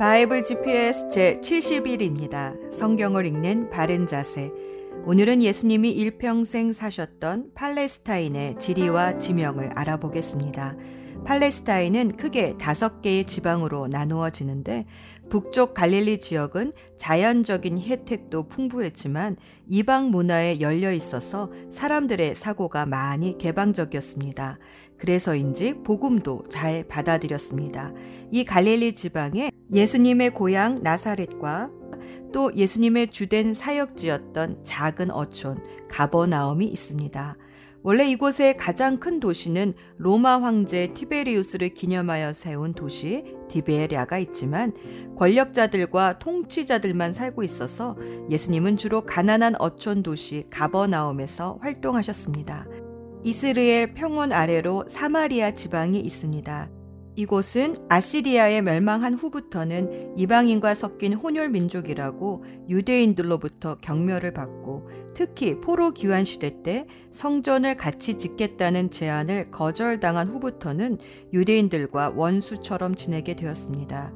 바이블 GPS 제 70일입니다. 성경을 읽는 바른 자세. 오늘은 예수님이 일평생 사셨던 팔레스타인의 지리와 지명을 알아보겠습니다. 팔레스타인은 크게 다섯 개의 지방으로 나누어지는데 북쪽 갈릴리 지역은 자연적인 혜택도 풍부했지만 이방 문화에 열려 있어서 사람들의 사고가 많이 개방적이었습니다. 그래서인지 복음도 잘 받아들였습니다. 이 갈릴리 지방에 예수님의 고향 나사렛과 또 예수님의 주된 사역지였던 작은 어촌 가버나움이 있습니다. 원래 이곳의 가장 큰 도시는 로마 황제 티베리우스를 기념하여 세운 도시 디베리아가 있지만 권력자들과 통치자들만 살고 있어서 예수님은 주로 가난한 어촌 도시 가버나움에서 활동하셨습니다. 이스라엘 평원 아래로 사마리아 지방이 있습니다. 이곳은 아시리아에 멸망한 후부터는 이방인과 섞인 혼혈 민족이라고 유대인들로부터 경멸을 받고 특히 포로 귀환 시대 때 성전을 같이 짓겠다는 제안을 거절당한 후부터는 유대인들과 원수처럼 지내게 되었습니다.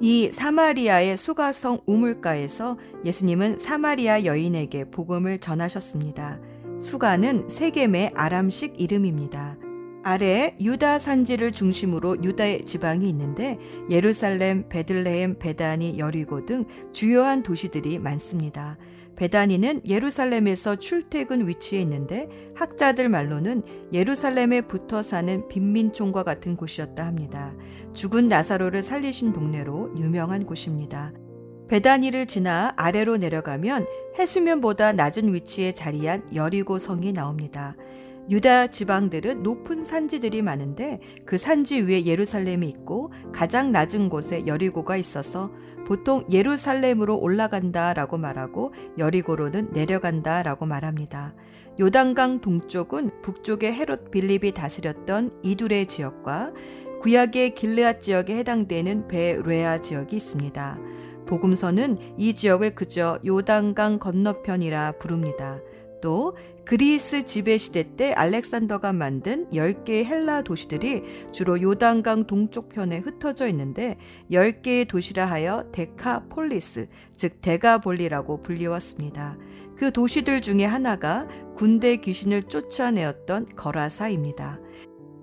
이 사마리아의 수가성 우물가에서 예수님은 사마리아 여인에게 복음을 전하셨습니다. 수가는 세겜의 아람식 이름입니다. 아래 유다 산지를 중심으로 유다의 지방이 있는데 예루살렘, 베들레헴, 베다니, 여리고 등 주요한 도시들이 많습니다. 베다니는 예루살렘에서 출퇴근 위치에 있는데 학자들 말로는 예루살렘에 붙어 사는 빈민촌과 같은 곳이었다 합니다. 죽은 나사로를 살리신 동네로 유명한 곳입니다. 베다니를 지나 아래로 내려가면 해수면보다 낮은 위치에 자리한 여리고 성이 나옵니다. 유다 지방들은 높은 산지들이 많은데 그 산지 위에 예루살렘이 있고 가장 낮은 곳에 여리고가 있어서 보통 예루살렘으로 올라간다라고 말하고 여리고로는 내려간다라고 말합니다. 요단강 동쪽은 북쪽의 헤롯 빌립이 다스렸던 이두레 지역과 구약의 길르앗 지역에 해당되는 베레아 지역이 있습니다. 복음서는 이 지역을 그저 요단강 건너편이라 부릅니다. 또 그리스 지배 시대 때 알렉산더가 만든 10개의 헬라 도시들이 주로 요단강 동쪽편에 흩어져 있는데 10개의 도시라 하여 데카폴리스, 즉 데가볼리라고 불리웠습니다. 그 도시들 중에 하나가 군대 귀신을 쫓아내었던 거라사입니다.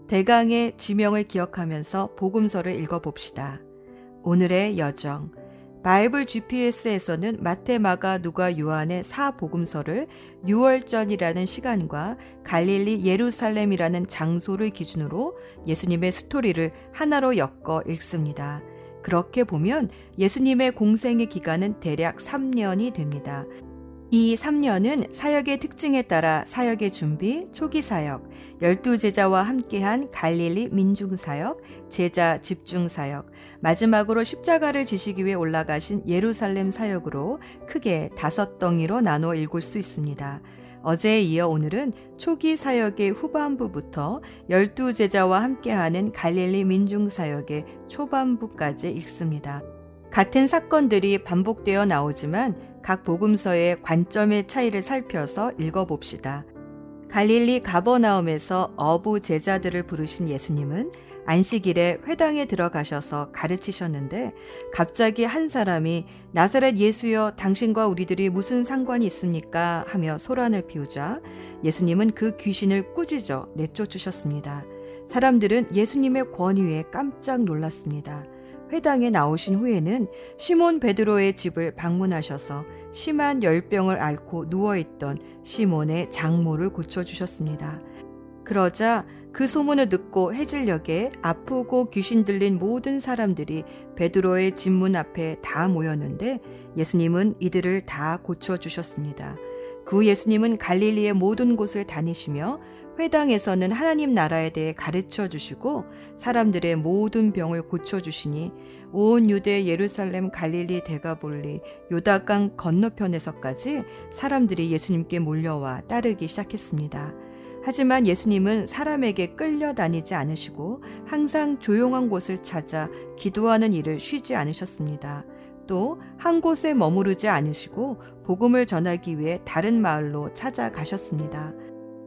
대강의 지명을 기억하면서 복음서를 읽어봅시다. 오늘의 여정. 바이블 GPS에서는 마테, 마가, 누가, 요한의 사복음서를 6월 전이라는 시간과 갈릴리 예루살렘이라는 장소를 기준으로 예수님의 스토리를 하나로 엮어 읽습니다. 그렇게 보면 예수님의 공생의 기간은 대략 3년이 됩니다. 이 3년은 사역의 특징에 따라 사역의 준비, 초기 사역, 열두 제자와 함께한 갈릴리 민중 사역, 제자 집중 사역, 마지막으로 십자가를 지시기 위해 올라가신 예루살렘 사역으로 크게 다섯 덩이로 나눠 읽을 수 있습니다. 어제에 이어 오늘은 초기 사역의 후반부부터 열두 제자와 함께하는 갈릴리 민중 사역의 초반부까지 읽습니다. 같은 사건들이 반복되어 나오지만 각 복음서의 관점의 차이를 살펴서 읽어봅시다. 갈릴리 가버나움에서 어부 제자들을 부르신 예수님은 안식일에 회당에 들어가셔서 가르치셨는데 갑자기 한 사람이 나사렛 예수여 당신과 우리들이 무슨 상관이 있습니까 하며 소란을 피우자 예수님은 그 귀신을 꾸짖어 내쫓으셨습니다. 사람들은 예수님의 권위에 깜짝 놀랐습니다. 회당에 나오신 후에는 시몬 베드로의 집을 방문하셔서 심한 열병을 앓고 누워있던 시몬의 장모를 고쳐주셨습니다. 그러자 그 소문을 듣고 해질녘에 아프고 귀신 들린 모든 사람들이 베드로의 집문 앞에 다 모였는데 예수님은 이들을 다 고쳐주셨습니다. 그 예수님은 갈릴리의 모든 곳을 다니시며 회당에서는 하나님 나라에 대해 가르쳐 주시고 사람들의 모든 병을 고쳐 주시니 온 유대 예루살렘 갈릴리 대가볼리 요다강 건너편에서까지 사람들이 예수님께 몰려와 따르기 시작했습니다. 하지만 예수님은 사람에게 끌려다니지 않으시고 항상 조용한 곳을 찾아 기도하는 일을 쉬지 않으셨습니다. 또 한 곳에 머무르지 않으시고 복음을 전하기 위해 다른 마을로 찾아가셨습니다.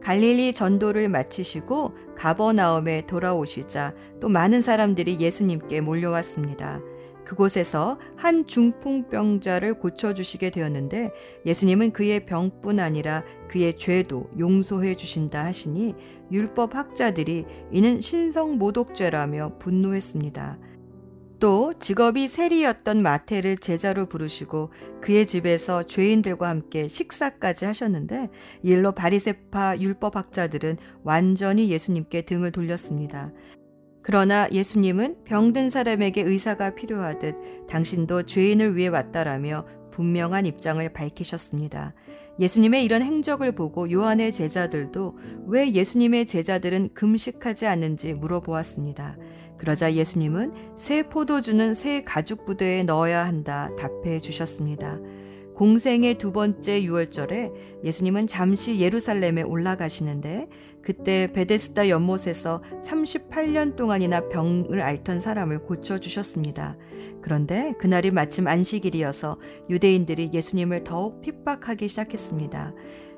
갈릴리 전도를 마치시고 가버나움에 돌아오시자 또 많은 사람들이 예수님께 몰려왔습니다. 그곳에서 한 중풍병자를 고쳐주시게 되었는데 예수님은 그의 병뿐 아니라 그의 죄도 용서해 주신다 하시니 율법 학자들이 이는 신성 모독죄라며 분노했습니다. 또 직업이 세리였던 마태를 제자로 부르시고 그의 집에서 죄인들과 함께 식사까지 하셨는데 일로 바리세파 율법학자들은 완전히 예수님께 등을 돌렸습니다. 그러나 예수님은 병든 사람에게 의사가 필요하듯 당신도 죄인을 위해 왔다라며 분명한 입장을 밝히셨습니다. 예수님의 이런 행적을 보고 요한의 제자들도 왜 예수님의 제자들은 금식하지 않는지 물어보았습니다. 그러자 예수님은 새 포도주는 새 가죽 부대에 넣어야 한다 답해 주셨습니다. 공생의 두 번째 유월절에 예수님은 잠시 예루살렘에 올라가시는데 그때 베데스다 연못에서 38년 동안이나 병을 앓던 사람을 고쳐 주셨습니다. 그런데 그날이 마침 안식일이어서 유대인들이 예수님을 더욱 핍박하기 시작했습니다.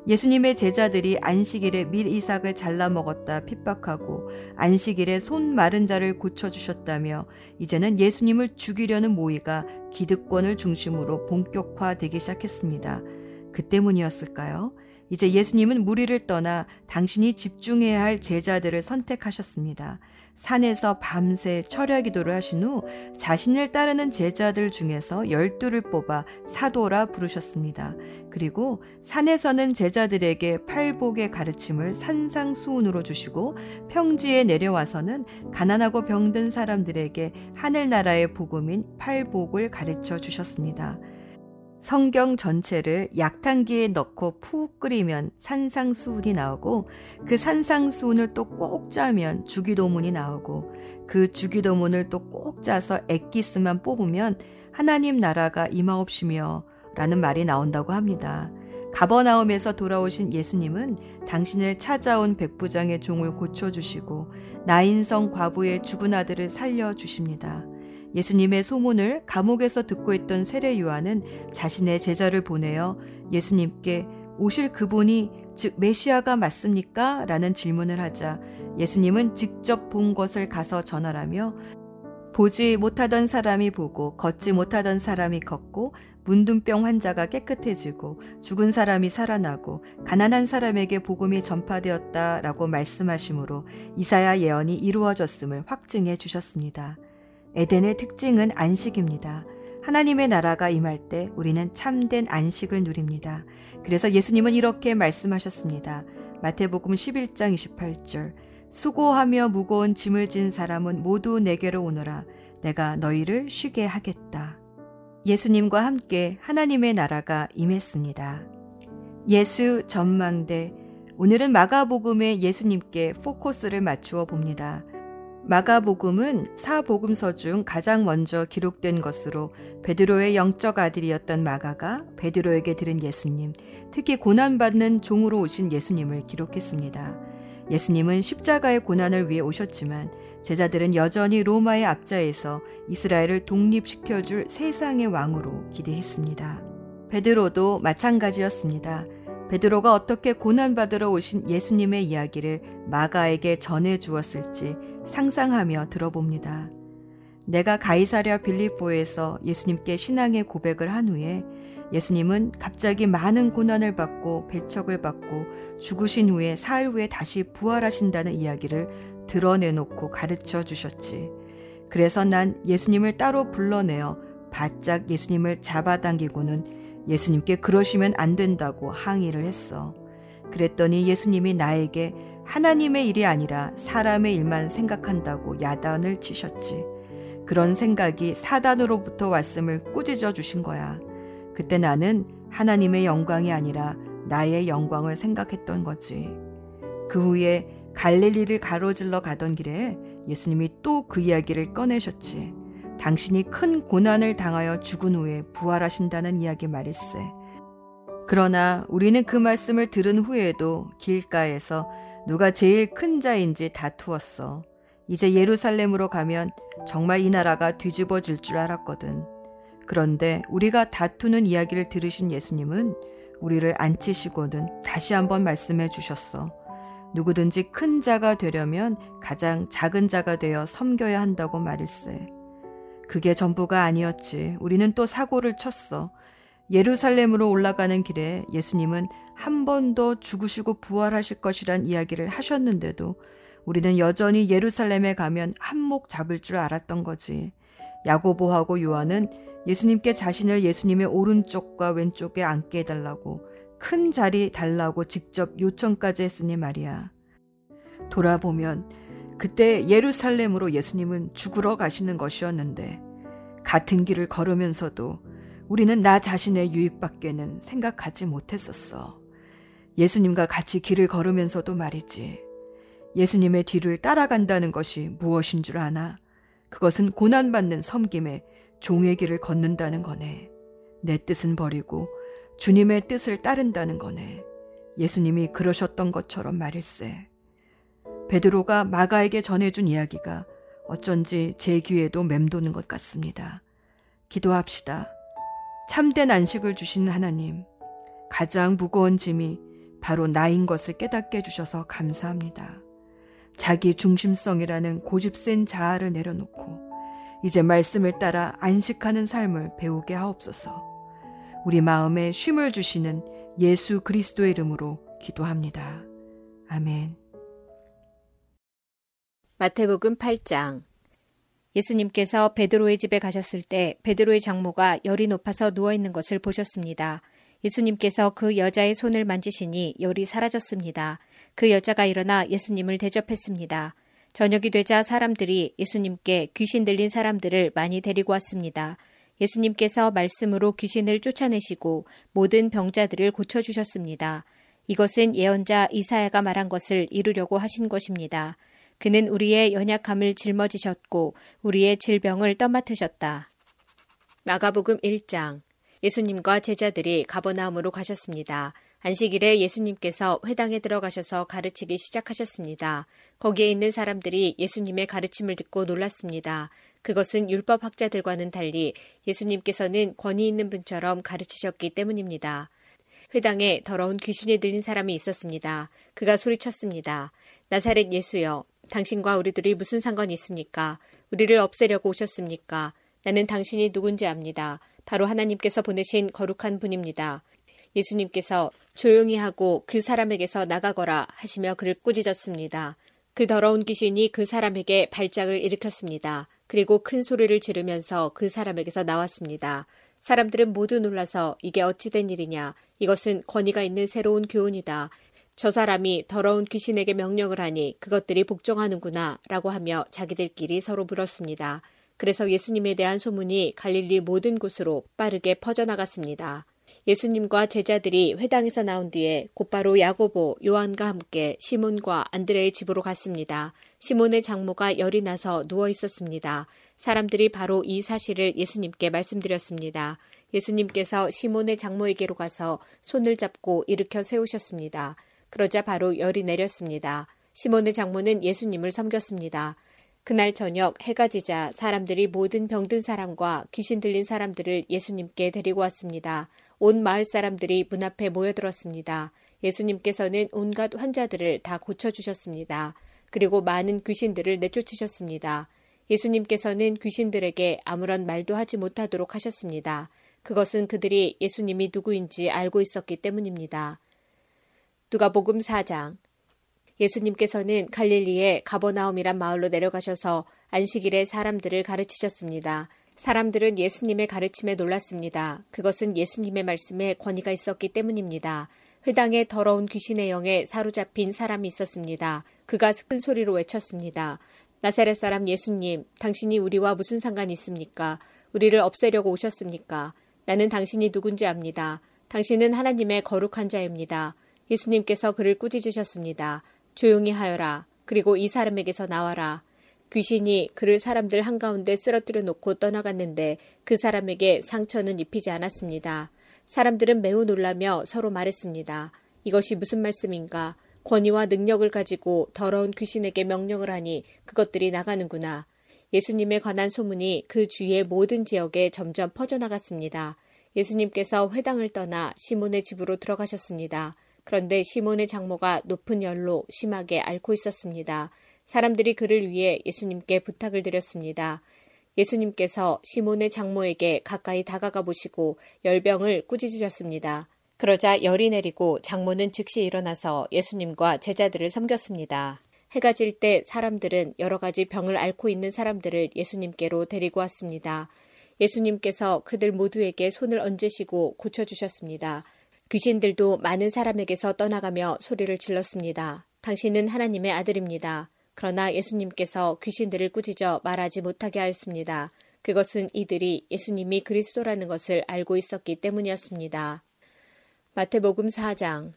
예수님의 제자들이 안식일에 밀 이삭을 잘라 먹었다 핍박하고 안식일에 손 마른 자를 고쳐 주셨다며 이제는 예수님을 죽이려는 모의가 기득권을 중심으로 본격화되기 시작했습니다. 그 때문이었을까요? 이제 예수님은 무리를 떠나 당신이 집중해야 할 제자들을 선택하셨습니다. 산에서 밤새 철야 기도를 하신 후 자신을 따르는 제자들 중에서 열두를 뽑아 사도라 부르셨습니다. 그리고 산에서는 제자들에게 팔복의 가르침을 산상수훈으로 주시고 평지에 내려와서는 가난하고 병든 사람들에게 하늘나라의 복음인 팔복을 가르쳐 주셨습니다. 성경 전체를 약탕기에 넣고 푹 끓이면 산상수훈이 나오고 그 산상수훈을 또 꼭 짜면 주기도문이 나오고 그 주기도문을 또 꼭 짜서 엑기스만 뽑으면 하나님 나라가 임하옵시며 라는 말이 나온다고 합니다. 가버나움에서 돌아오신 예수님은 당신을 찾아온 백부장의 종을 고쳐주시고 나인성 과부의 죽은 아들을 살려주십니다. 예수님의 소문을 감옥에서 듣고 있던 세례 요한은 자신의 제자를 보내어 예수님께 오실 그분이 즉 메시아가 맞습니까? 라는 질문을 하자 예수님은 직접 본 것을 가서 전하라며 보지 못하던 사람이 보고 걷지 못하던 사람이 걷고 문둥병 환자가 깨끗해지고 죽은 사람이 살아나고 가난한 사람에게 복음이 전파되었다라고 말씀하시므로 이사야 예언이 이루어졌음을 확증해 주셨습니다. 에덴의 특징은 안식입니다. 하나님의 나라가 임할 때 우리는 참된 안식을 누립니다. 그래서 예수님은 이렇게 말씀하셨습니다. 마태복음 11장 28절. 수고하며 무거운 짐을 진 사람은 모두 내게로 오너라. 내가 너희를 쉬게 하겠다. 예수님과 함께 하나님의 나라가 임했습니다. 예수 전망대. 오늘은 마가복음의 예수님께 포커스를 맞추어 봅니다. 마가복음은 사복음서 중 가장 먼저 기록된 것으로 베드로의 영적 아들이었던 마가가 베드로에게 들은 예수님, 특히 고난받는 종으로 오신 예수님을 기록했습니다. 예수님은 십자가의 고난을 위해 오셨지만 제자들은 여전히 로마의 압자에서 이스라엘을 독립시켜줄 세상의 왕으로 기대했습니다. 베드로도 마찬가지였습니다. 베드로가 어떻게 고난받으러 오신 예수님의 이야기를 마가에게 전해 주었을지 상상하며 들어봅니다. 내가 가이사랴 빌립보에서 예수님께 신앙의 고백을 한 후에 예수님은 갑자기 많은 고난을 받고 배척을 받고 죽으신 후에 사흘 후에 다시 부활하신다는 이야기를 드러내놓고 가르쳐 주셨지. 그래서 난 예수님을 따로 불러내어 바짝 예수님을 잡아당기고는 예수님께 그러시면 안 된다고 항의를 했어. 그랬더니 예수님이 나에게 하나님의 일이 아니라 사람의 일만 생각한다고 야단을 치셨지. 그런 생각이 사단으로부터 왔음을 꾸짖어 주신 거야. 그때 나는 하나님의 영광이 아니라 나의 영광을 생각했던 거지. 그 후에 갈릴리를 가로질러 가던 길에 예수님이 또 그 이야기를 꺼내셨지. 당신이 큰 고난을 당하여 죽은 후에 부활하신다는 이야기 말일세. 그러나 우리는 그 말씀을 들은 후에도 길가에서 누가 제일 큰 자인지 다투었어. 이제 예루살렘으로 가면 정말 이 나라가 뒤집어질 줄 알았거든. 그런데 우리가 다투는 이야기를 들으신 예수님은 우리를 앉히시고는 다시 한번 말씀해 주셨어. 누구든지 큰 자가 되려면 가장 작은 자가 되어 섬겨야 한다고 말일세. 그게 전부가 아니었지. 우리는 또 사고를 쳤어. 예루살렘으로 올라가는 길에 예수님은 한 번 더 죽으시고 부활하실 것이란 이야기를 하셨는데도 우리는 여전히 예루살렘에 가면 한몫 잡을 줄 알았던 거지. 야고보하고 요한은 예수님께 자신을 예수님의 오른쪽과 왼쪽에 앉게 해달라고 큰 자리 달라고 직접 요청까지 했으니 말이야. 돌아보면 그때 예루살렘으로 예수님은 죽으러 가시는 것이었는데 같은 길을 걸으면서도 우리는 나 자신의 유익밖에는 생각하지 못했었어. 예수님과 같이 길을 걸으면서도 말이지. 예수님의 뒤를 따라간다는 것이 무엇인 줄 아나? 그것은 고난받는 섬김에 종의 길을 걷는다는 거네. 내 뜻은 버리고 주님의 뜻을 따른다는 거네. 예수님이 그러셨던 것처럼 말일세. 베드로가 마가에게 전해준 이야기가 어쩐지 제 귀에도 맴도는 것 같습니다. 기도합시다. 참된 안식을 주신 하나님, 가장 무거운 짐이 바로 나인 것을 깨닫게 해주셔서 감사합니다. 자기 중심성이라는 고집센 자아를 내려놓고 이제 말씀을 따라 안식하는 삶을 배우게 하옵소서. 우리 마음에 쉼을 주시는 예수 그리스도의 이름으로 기도합니다. 아멘. 마태복음 8장 예수님께서 베드로의 집에 가셨을 때 베드로의 장모가 열이 높아서 누워 있는 것을 보셨습니다. 예수님께서 그 여자의 손을 만지시니 열이 사라졌습니다. 그 여자가 일어나 예수님을 대접했습니다. 저녁이 되자 사람들이 예수님께 귀신 들린 사람들을 많이 데리고 왔습니다. 예수님께서 말씀으로 귀신을 쫓아내시고 모든 병자들을 고쳐주셨습니다. 이것은 예언자 이사야가 말한 것을 이루려고 하신 것입니다. 그는 우리의 연약함을 짊어지셨고 우리의 질병을 떠맡으셨다. 마가복음 1장 예수님과 제자들이 가버나움으로 가셨습니다. 안식일에 예수님께서 회당에 들어가셔서 가르치기 시작하셨습니다. 거기에 있는 사람들이 예수님의 가르침을 듣고 놀랐습니다. 그것은 율법 학자들과는 달리 예수님께서는 권위 있는 분처럼 가르치셨기 때문입니다. 회당에 더러운 귀신이 들린 사람이 있었습니다. 그가 소리쳤습니다. 나사렛 예수여, 당신과 우리들이 무슨 상관이 있습니까? 우리를 없애려고 오셨습니까? 나는 당신이 누군지 압니다. 바로 하나님께서 보내신 거룩한 분입니다. 예수님께서 조용히 하고 그 사람에게서 나가거라 하시며 그를 꾸짖었습니다. 그 더러운 귀신이 그 사람에게 발작을 일으켰습니다. 그리고 큰 소리를 지르면서 그 사람에게서 나왔습니다. 사람들은 모두 놀라서 이게 어찌된 일이냐. 이것은 권위가 있는 새로운 교훈이다. 저 사람이 더러운 귀신에게 명령을 하니 그것들이 복종하는구나 라고 하며 자기들끼리 서로 물었습니다. 그래서 예수님에 대한 소문이 갈릴리 모든 곳으로 빠르게 퍼져나갔습니다. 예수님과 제자들이 회당에서 나온 뒤에 곧바로 야고보, 요한과 함께 시몬과 안드레의 집으로 갔습니다. 시몬의 장모가 열이 나서 누워 있었습니다. 사람들이 바로 이 사실을 예수님께 말씀드렸습니다. 예수님께서 시몬의 장모에게로 가서 손을 잡고 일으켜 세우셨습니다. 그러자 바로 열이 내렸습니다. 시몬의 장모는 예수님을 섬겼습니다. 그날 저녁 해가 지자 사람들이 모든 병든 사람과 귀신 들린 사람들을 예수님께 데리고 왔습니다. 온 마을 사람들이 문 앞에 모여들었습니다. 예수님께서는 온갖 환자들을 다 고쳐주셨습니다. 그리고 많은 귀신들을 내쫓으셨습니다. 예수님께서는 귀신들에게 아무런 말도 하지 못하도록 하셨습니다. 그것은 그들이 예수님이 누구인지 알고 있었기 때문입니다. 누가복음 4장 예수님께서는 갈릴리의 가버나움이란 마을로 내려가셔서 안식일에 사람들을 가르치셨습니다. 사람들은 예수님의 가르침에 놀랐습니다. 그것은 예수님의 말씀에 권위가 있었기 때문입니다. 회당에 더러운 귀신의 영에 사로잡힌 사람이 있었습니다. 그가 큰 소리로 외쳤습니다. 나사렛 사람 예수님, 당신이 우리와 무슨 상관이 있습니까? 우리를 없애려고 오셨습니까? 나는 당신이 누군지 압니다. 당신은 하나님의 거룩한 자입니다. 예수님께서 그를 꾸짖으셨습니다. 조용히 하여라. 그리고 이 사람에게서 나와라. 귀신이 그를 사람들 한가운데 쓰러뜨려 놓고 떠나갔는데 그 사람에게 상처는 입히지 않았습니다. 사람들은 매우 놀라며 서로 말했습니다. 이것이 무슨 말씀인가? 권위와 능력을 가지고 더러운 귀신에게 명령을 하니 그것들이 나가는구나. 예수님에 관한 소문이 그 주위의 모든 지역에 점점 퍼져나갔습니다. 예수님께서 회당을 떠나 시몬의 집으로 들어가셨습니다. 그런데 시몬의 장모가 높은 열로 심하게 앓고 있었습니다. 사람들이 그를 위해 예수님께 부탁을 드렸습니다. 예수님께서 시몬의 장모에게 가까이 다가가 보시고 열병을 꾸짖으셨습니다. 그러자 열이 내리고 장모는 즉시 일어나서 예수님과 제자들을 섬겼습니다. 해가 질 때 사람들은 여러 가지 병을 앓고 있는 사람들을 예수님께로 데리고 왔습니다. 예수님께서 그들 모두에게 손을 얹으시고 고쳐주셨습니다. 귀신들도 많은 사람에게서 떠나가며 소리를 질렀습니다. 당신은 하나님의 아들입니다. 그러나 예수님께서 귀신들을 꾸짖어 말하지 못하게 하였습니다. 그것은 이들이 예수님이 그리스도라는 것을 알고 있었기 때문이었습니다. 마태복음 4장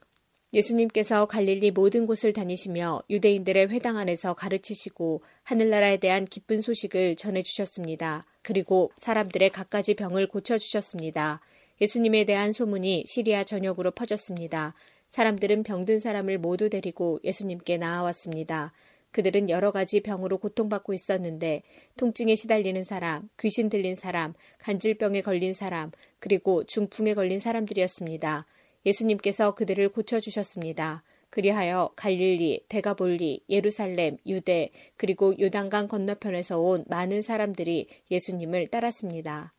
예수님께서 갈릴리 모든 곳을 다니시며 유대인들의 회당 안에서 가르치시고 하늘나라에 대한 기쁜 소식을 전해 주셨습니다. 그리고 사람들의 갖가지 병을 고쳐 주셨습니다. 예수님에 대한 소문이 시리아 전역으로 퍼졌습니다. 사람들은 병든 사람을 모두 데리고 예수님께 나아왔습니다. 그들은 여러 가지 병으로 고통받고 있었는데 통증에 시달리는 사람, 귀신 들린 사람, 간질병에 걸린 사람, 그리고 중풍에 걸린 사람들이었습니다. 예수님께서 그들을 고쳐주셨습니다. 그리하여 갈릴리, 데가볼리, 예루살렘, 유대, 그리고 요단강 건너편에서 온 많은 사람들이 예수님을 따랐습니다.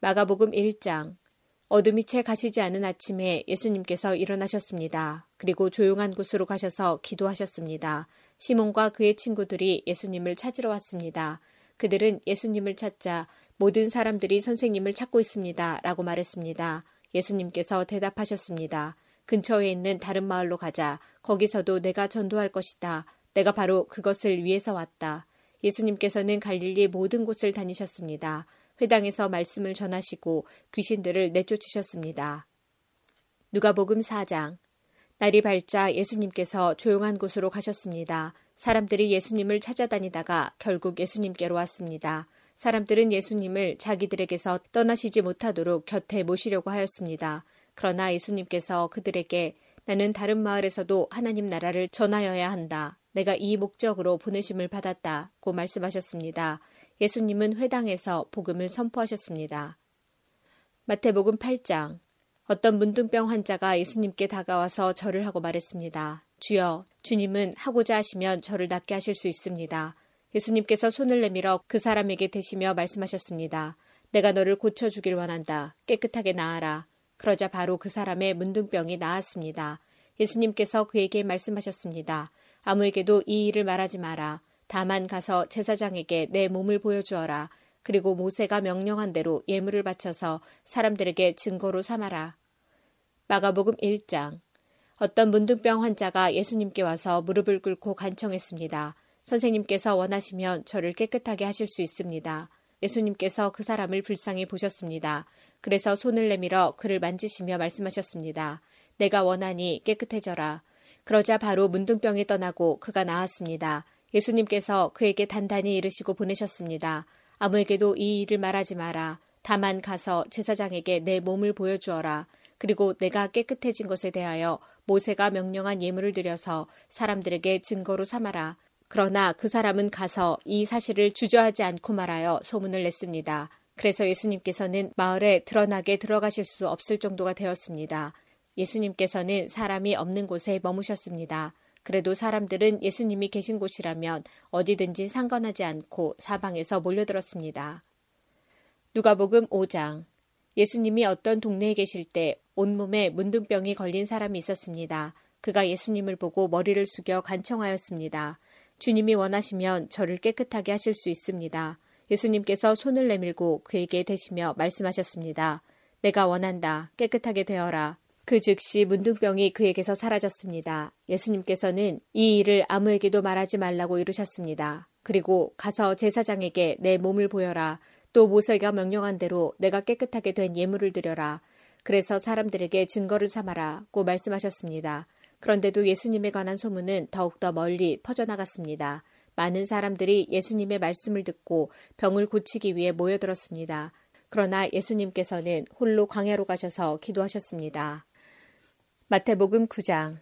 마가복음 1장 어둠이 채 가시지 않은 아침에 예수님께서 일어나셨습니다. 그리고 조용한 곳으로 가셔서 기도하셨습니다. 시몬과 그의 친구들이 예수님을 찾으러 왔습니다. 그들은 예수님을 찾자 모든 사람들이 선생님을 찾고 있습니다. 라고 말했습니다. 예수님께서 대답하셨습니다. 근처에 있는 다른 마을로 가자. 거기서도 내가 전도할 것이다. 내가 바로 그것을 위해서 왔다. 예수님께서는 갈릴리 모든 곳을 다니셨습니다. 회당에서 말씀을 전하시고 귀신들을 내쫓으셨습니다. 누가복음 4장 날이 밝자 예수님께서 조용한 곳으로 가셨습니다. 사람들이 예수님을 찾아다니다가 결국 예수님께로 왔습니다. 사람들은 예수님을 자기들에게서 떠나시지 못하도록 곁에 모시려고 하였습니다. 그러나 예수님께서 그들에게 나는 다른 마을에서도 하나님 나라를 전하여야 한다. 내가 이 목적으로 보내심을 받았다 고 말씀하셨습니다. 예수님은 회당에서 복음을 선포하셨습니다. 마태복음 8장 어떤 문둥병 환자가 예수님께 다가와서 절을 하고 말했습니다. 주여, 주님은 하고자 하시면 저를 낫게 하실 수 있습니다. 예수님께서 손을 내밀어 그 사람에게 대시며 말씀하셨습니다. 내가 너를 고쳐주길 원한다. 깨끗하게 나아라. 그러자 바로 그 사람의 문둥병이 나았습니다. 예수님께서 그에게 말씀하셨습니다. 아무에게도 이 일을 말하지 마라. 다만 가서 제사장에게 내 몸을 보여주어라. 그리고 모세가 명령한 대로 예물을 바쳐서 사람들에게 증거로 삼아라. 마가복음 1장 어떤 문둥병 환자가 예수님께 와서 무릎을 꿇고 간청했습니다. 선생님께서 원하시면 저를 깨끗하게 하실 수 있습니다. 예수님께서 그 사람을 불쌍히 보셨습니다. 그래서 손을 내밀어 그를 만지시며 말씀하셨습니다. 내가 원하니 깨끗해져라. 그러자 바로 문둥병이 떠나고 그가 나았습니다. 예수님께서 그에게 단단히 이르시고 보내셨습니다. 아무에게도 이 일을 말하지 마라. 다만 가서 제사장에게 내 몸을 보여주어라. 그리고 내가 깨끗해진 것에 대하여 모세가 명령한 예물을 드려서 사람들에게 증거로 삼아라. 그러나 그 사람은 가서 이 사실을 주저하지 않고 말하여 소문을 냈습니다. 그래서 예수님께서는 마을에 드러나게 들어가실 수 없을 정도가 되었습니다. 예수님께서는 사람이 없는 곳에 머무셨습니다. 그래도 사람들은 예수님이 계신 곳이라면 어디든지 상관하지 않고 사방에서 몰려들었습니다. 누가복음 5장 예수님이 어떤 동네에 계실 때 온몸에 문둥병이 걸린 사람이 있었습니다. 그가 예수님을 보고 머리를 숙여 간청하였습니다. 주님이 원하시면 저를 깨끗하게 하실 수 있습니다. 예수님께서 손을 내밀고 그에게 대시며 말씀하셨습니다. 내가 원한다. 깨끗하게 되어라. 그 즉시 문둥병이 그에게서 사라졌습니다. 예수님께서는 이 일을 아무에게도 말하지 말라고 이르셨습니다. 그리고 가서 제사장에게 내 몸을 보여라. 또 모세가 명령한 대로 내가 깨끗하게 된 예물을 드려라. 그래서 사람들에게 증거를 삼아라고 말씀하셨습니다. 그런데도 예수님에 관한 소문은 더욱더 멀리 퍼져나갔습니다. 많은 사람들이 예수님의 말씀을 듣고 병을 고치기 위해 모여들었습니다. 그러나 예수님께서는 홀로 광야로 가셔서 기도하셨습니다. 마태복음 9장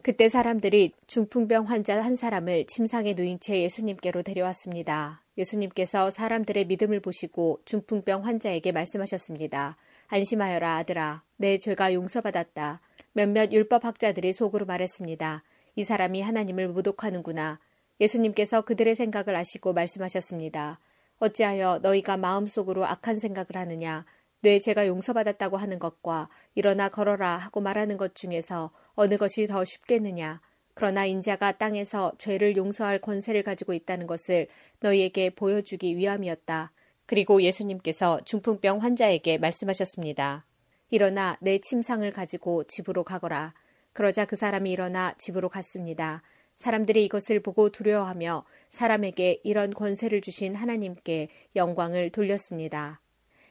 그때 사람들이 중풍병 환자 한 사람을 침상에 누인 채 예수님께로 데려왔습니다. 예수님께서 사람들의 믿음을 보시고 중풍병 환자에게 말씀하셨습니다. 안심하여라 아들아 내 죄가 용서받았다. 몇몇 율법학자들이 속으로 말했습니다. 이 사람이 하나님을 모독하는구나. 예수님께서 그들의 생각을 아시고 말씀하셨습니다. 어찌하여 너희가 마음속으로 악한 생각을 하느냐 뇌 죄가 용서받았다고 하는 것과 일어나 걸어라 하고 말하는 것 중에서 어느 것이 더 쉽겠느냐 그러나 인자가 땅에서 죄를 용서할 권세를 가지고 있다는 것을 너희에게 보여주기 위함이었다. 그리고 예수님께서 중풍병 환자에게 말씀하셨습니다. 일어나 내 침상을 가지고 집으로 가거라. 그러자 그 사람이 일어나 집으로 갔습니다. 사람들이 이것을 보고 두려워하며 사람에게 이런 권세를 주신 하나님께 영광을 돌렸습니다.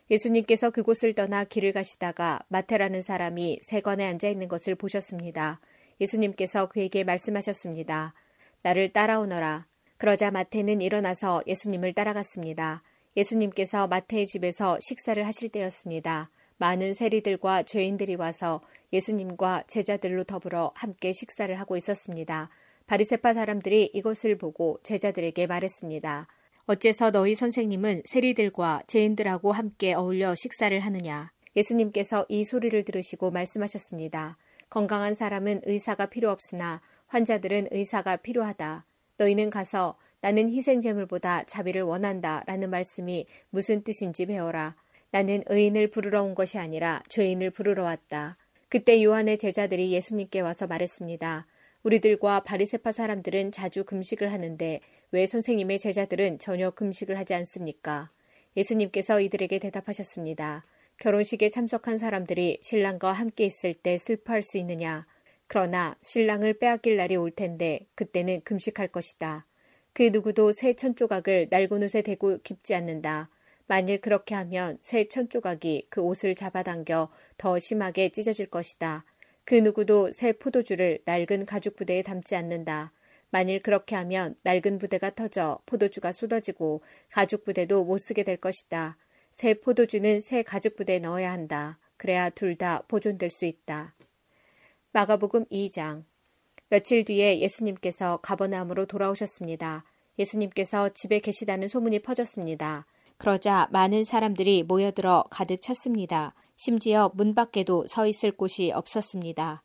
예수님께서 그곳을 떠나 길을 가시다가 마테라는 사람이 세관에 앉아 있는 것을 보셨습니다. 예수님께서 그에게 말씀하셨습니다. 나를 따라오너라. 그러자 마태는 일어나서 예수님을 따라갔습니다. 예수님께서 마태의 집에서 식사를 하실 때였습니다. 많은 세리들과 죄인들이 와서 예수님과 제자들로 더불어 함께 식사를 하고 있었습니다. 바리세파 사람들이 이것을 보고 제자들에게 말했습니다. 어째서 너희 선생님은 세리들과 죄인들하고 함께 어울려 식사를 하느냐? 예수님께서 이 소리를 들으시고 말씀하셨습니다. 건강한 사람은 의사가 필요 없으나 환자들은 의사가 필요하다. 너희는 가서 나는 희생제물보다 자비를 원한다 라는 말씀이 무슨 뜻인지 배워라. 나는 의인을 부르러 온 것이 아니라 죄인을 부르러 왔다. 그때 요한의 제자들이 예수님께 와서 말했습니다. 우리들과 바리세파 사람들은 자주 금식을 하는데 왜 선생님의 제자들은 전혀 금식을 하지 않습니까? 예수님께서 이들에게 대답하셨습니다. 결혼식에 참석한 사람들이 신랑과 함께 있을 때 슬퍼할 수 있느냐? 그러나 신랑을 빼앗길 날이 올 텐데 그때는 금식할 것이다. 그 누구도 새 천 조각을 낡은 옷에 대고 깊지 않는다. 만일 그렇게 하면 새 천 조각이 그 옷을 잡아당겨 더 심하게 찢어질 것이다. 그 누구도 새 포도주를 낡은 가죽 부대에 담지 않는다. 만일 그렇게 하면 낡은 부대가 터져 포도주가 쏟아지고 가죽 부대도 못 쓰게 될 것이다. 새 포도주는 새 가죽 부대에 넣어야 한다. 그래야 둘 다 보존될 수 있다. 마가복음 2장 며칠 뒤에 예수님께서 가버나움으로 돌아오셨습니다. 예수님께서 집에 계시다는 소문이 퍼졌습니다. 그러자 많은 사람들이 모여들어 가득 찼습니다. 심지어 문 밖에도 서 있을 곳이 없었습니다.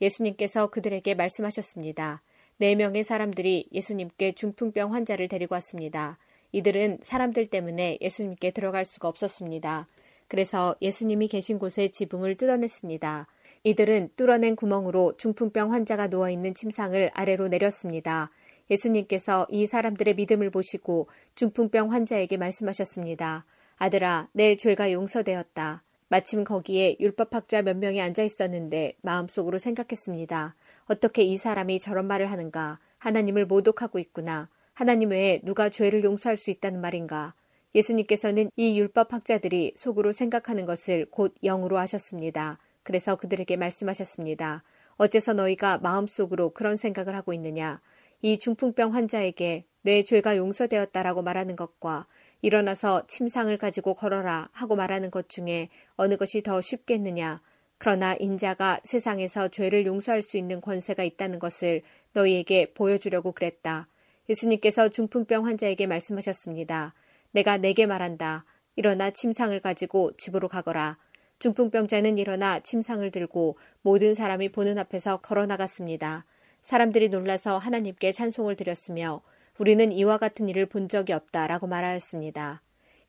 예수님께서 그들에게 말씀하셨습니다. 네 명의 사람들이 예수님께 중풍병 환자를 데리고 왔습니다. 이들은 사람들 때문에 예수님께 들어갈 수가 없었습니다. 그래서 예수님이 계신 곳에 지붕을 뜯어냈습니다. 이들은 뚫어낸 구멍으로 중풍병 환자가 누워있는 침상을 아래로 내렸습니다. 예수님께서 이 사람들의 믿음을 보시고 중풍병 환자에게 말씀하셨습니다. 아들아, 내 죄가 용서되었다. 마침 거기에 율법학자 몇 명이 앉아 있었는데 마음속으로 생각했습니다. 어떻게 이 사람이 저런 말을 하는가? 하나님을 모독하고 있구나. 하나님 외에 누가 죄를 용서할 수 있다는 말인가? 예수님께서는 이 율법학자들이 속으로 생각하는 것을 곧 영으로 하셨습니다. 그래서 그들에게 말씀하셨습니다. 어째서 너희가 마음속으로 그런 생각을 하고 있느냐? 이 중풍병 환자에게 내 죄가 용서되었다라고 말하는 것과 일어나서 침상을 가지고 걸어라 하고 말하는 것 중에 어느 것이 더 쉽겠느냐? 그러나 인자가 세상에서 죄를 용서할 수 있는 권세가 있다는 것을 너희에게 보여주려고 그랬다. 예수님께서 중풍병 환자에게 말씀하셨습니다. 내가 내게 말한다. 일어나 침상을 가지고 집으로 가거라. 중풍병자는 일어나 침상을 들고 모든 사람이 보는 앞에서 걸어 나갔습니다. 사람들이 놀라서 하나님께 찬송을 드렸으며 우리는 이와 같은 일을 본 적이 없다 라고 말하였습니다.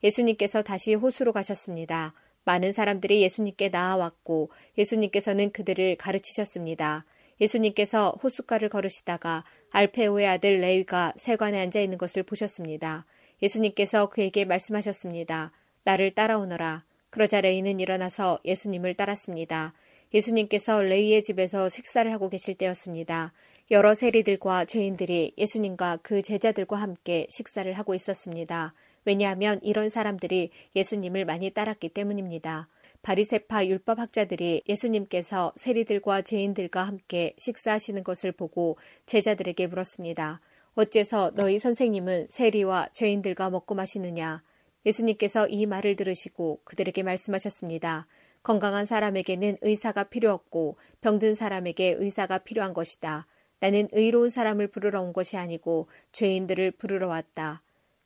예수님께서 다시 호수로 가셨습니다. 많은 사람들이 예수님께 나아왔고 예수님께서는 그들을 가르치셨습니다. 예수님께서 호숫가를 걸으시다가 알페오의 아들 레위가 세관에 앉아 있는 것을 보셨습니다. 예수님께서 그에게 말씀하셨습니다. 나를 따라오너라. 그러자 레이는 일어나서 예수님을 따랐습니다. 예수님께서 레이의 집에서 식사를 하고 계실 때였습니다. 여러 세리들과 죄인들이 예수님과 그 제자들과 함께 식사를 하고 있었습니다. 왜냐하면 이런 사람들이 예수님을 많이 따랐기 때문입니다. 바리세파 율법학자들이 예수님께서 세리들과 죄인들과 함께 식사하시는 것을 보고 제자들에게 물었습니다. 어째서 너희 선생님은 세리와 죄인들과 먹고 마시느냐? 예수님께서 이 말을 들으시고 그들에게 말씀하셨습니다. 건강한 사람에게는 의사가 필요 없고 병든 사람에게 의사가 필요한 것이다. 나는 의로운 사람을 부르러 온 것이 아니고 죄인들을 부르러 왔다.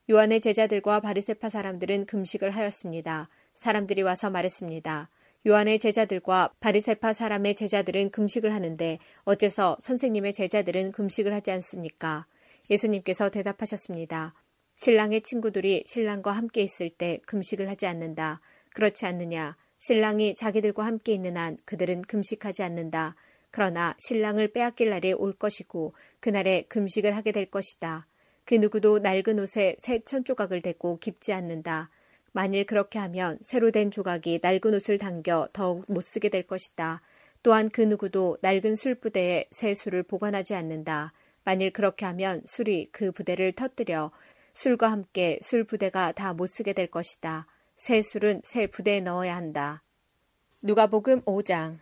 요한의 제자들과 바리세파 사람들은 금식을 하였습니다. 사람들이 와서 말했습니다. 요한의 제자들과 바리세파 사람의 제자들은 금식을 하는데 어째서 선생님의 제자들은 금식을 하지 않습니까? 예수님께서 대답하셨습니다. 신랑의 친구들이 신랑과 함께 있을 때 금식을 하지 않는다. 그렇지 않느냐? 신랑이 자기들과 함께 있는 한 그들은 금식하지 않는다. 그러나 신랑을 빼앗길 날이 올 것이고 그날에 금식을 하게 될 것이다. 그 누구도 낡은 옷에 새 천 조각을 대고 깁지 않는다. 만일 그렇게 하면 새로 된 조각이 낡은 옷을 당겨 더욱 못 쓰게 될 것이다. 또한 그 누구도 낡은 술 부대에 새 술을 보관하지 않는다. 만일 그렇게 하면 술이 그 부대를 터뜨려 술과 함께 술 부대가 다 못 쓰게 될 것이다. 새 술은 새 부대에 넣어야 한다. 누가복음 5장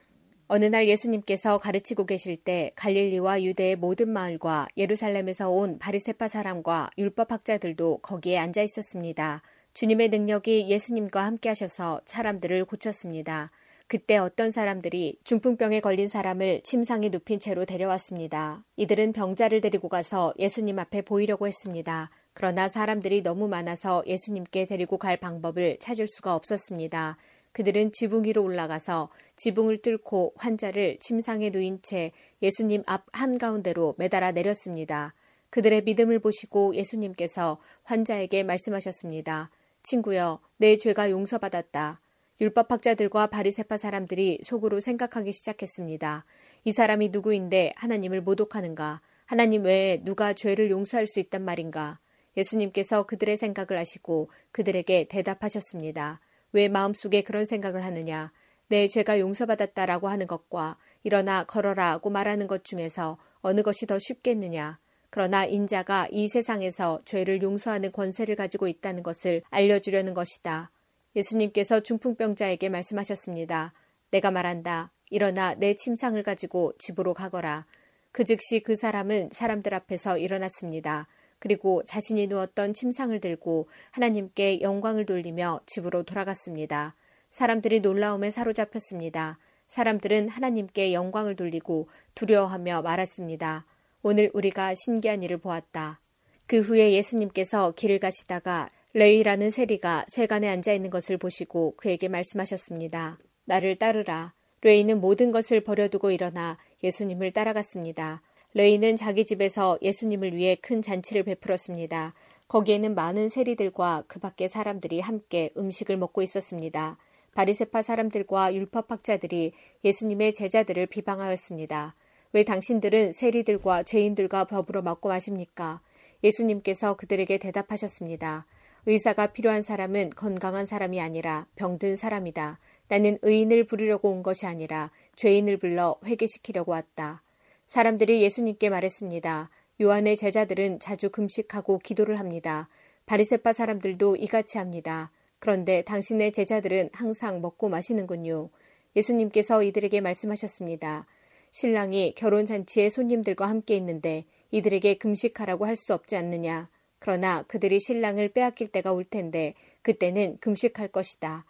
어느 날 예수님께서 가르치고 계실 때 갈릴리와 유대의 모든 마을과 예루살렘에서 온 바리세파 사람과 율법학자들도 거기에 앉아 있었습니다. 주님의 능력이 예수님과 함께 하셔서 사람들을 고쳤습니다. 그때 어떤 사람들이 중풍병에 걸린 사람을 침상에 눕힌 채로 데려왔습니다. 이들은 병자를 데리고 가서 예수님 앞에 보이려고 했습니다. 그러나 사람들이 너무 많아서 예수님께 데리고 갈 방법을 찾을 수가 없었습니다. 그들은 지붕 위로 올라가서 지붕을 뚫고 환자를 침상에 누인 채 예수님 앞 한가운데로 매달아 내렸습니다. 그들의 믿음을 보시고 예수님께서 환자에게 말씀하셨습니다. 친구여, 내 죄가 용서받았다. 율법학자들과 바리세파 사람들이 속으로 생각하기 시작했습니다. 이 사람이 누구인데 하나님을 모독하는가? 하나님 외에 누가 죄를 용서할 수 있단 말인가? 예수님께서 그들의 생각을 아시고 그들에게 대답하셨습니다. 왜 마음속에 그런 생각을 하느냐? 내 죄가 용서받았다라고 하는 것과 일어나 걸어라고 말하는 것 중에서 어느 것이 더 쉽겠느냐? 그러나 인자가 이 세상에서 죄를 용서하는 권세를 가지고 있다는 것을 알려주려는 것이다. 예수님께서 중풍병자에게 말씀하셨습니다. 내가 말한다. 일어나 내 침상을 가지고 집으로 가거라. 그 즉시 그 사람은 사람들 앞에서 일어났습니다. 그리고 자신이 누웠던 침상을 들고 하나님께 영광을 돌리며 집으로 돌아갔습니다. 사람들이 놀라움에 사로잡혔습니다. 사람들은 하나님께 영광을 돌리고 두려워하며 말했습니다. 오늘 우리가 신기한 일을 보았다. 그 후에 예수님께서 길을 가시다가 레위라는 세리가 세관에 앉아 있는 것을 보시고 그에게 말씀하셨습니다. 나를 따르라. 레위는 모든 것을 버려두고 일어나 예수님을 따라갔습니다. 레위는 자기 집에서 예수님을 위해 큰 잔치를 베풀었습니다. 거기에는 많은 세리들과 그 밖의 사람들이 함께 음식을 먹고 있었습니다. 바리세파 사람들과 율법학자들이 예수님의 제자들을 비방하였습니다. 왜 당신들은 세리들과 죄인들과 더불어 먹고 마십니까? 예수님께서 그들에게 대답하셨습니다. 의사가 필요한 사람은 건강한 사람이 아니라 병든 사람이다. 나는 의인을 부르려고 온 것이 아니라 죄인을 불러 회개시키려고 왔다. 사람들이 예수님께 말했습니다. 요한의 제자들은 자주 금식하고 기도를 합니다. 바리세파 사람들도 이같이 합니다. 그런데 당신의 제자들은 항상 먹고 마시는군요. 예수님께서 이들에게 말씀하셨습니다. 신랑이 결혼 잔치에 손님들과 함께 있는데 이들에게 금식하라고 할 수 없지 않느냐. 그러나 그들이 신랑을 빼앗길 때가 올 텐데 그때는 금식할 것이다.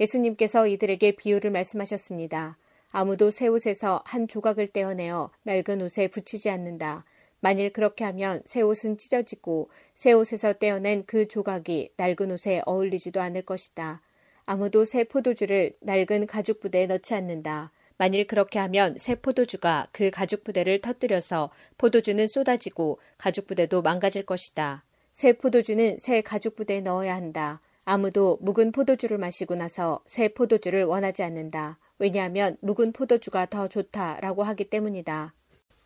예수님께서 이들에게 비유를 말씀하셨습니다. 아무도 새 옷에서 한 조각을 떼어내어 낡은 옷에 붙이지 않는다. 만일 그렇게 하면 새 옷은 찢어지고 새 옷에서 떼어낸 그 조각이 낡은 옷에 어울리지도 않을 것이다. 아무도 새 포도주를 낡은 가죽 부대에 넣지 않는다. 만일 그렇게 하면 새 포도주가 그 가죽 부대를 터뜨려서 포도주는 쏟아지고 가죽 부대도 망가질 것이다. 새 포도주는 새 가죽 부대에 넣어야 한다. 아무도 묵은 포도주를 마시고 나서 새 포도주를 원하지 않는다. 왜냐하면 묵은 포도주가 더 좋다라고 하기 때문이다.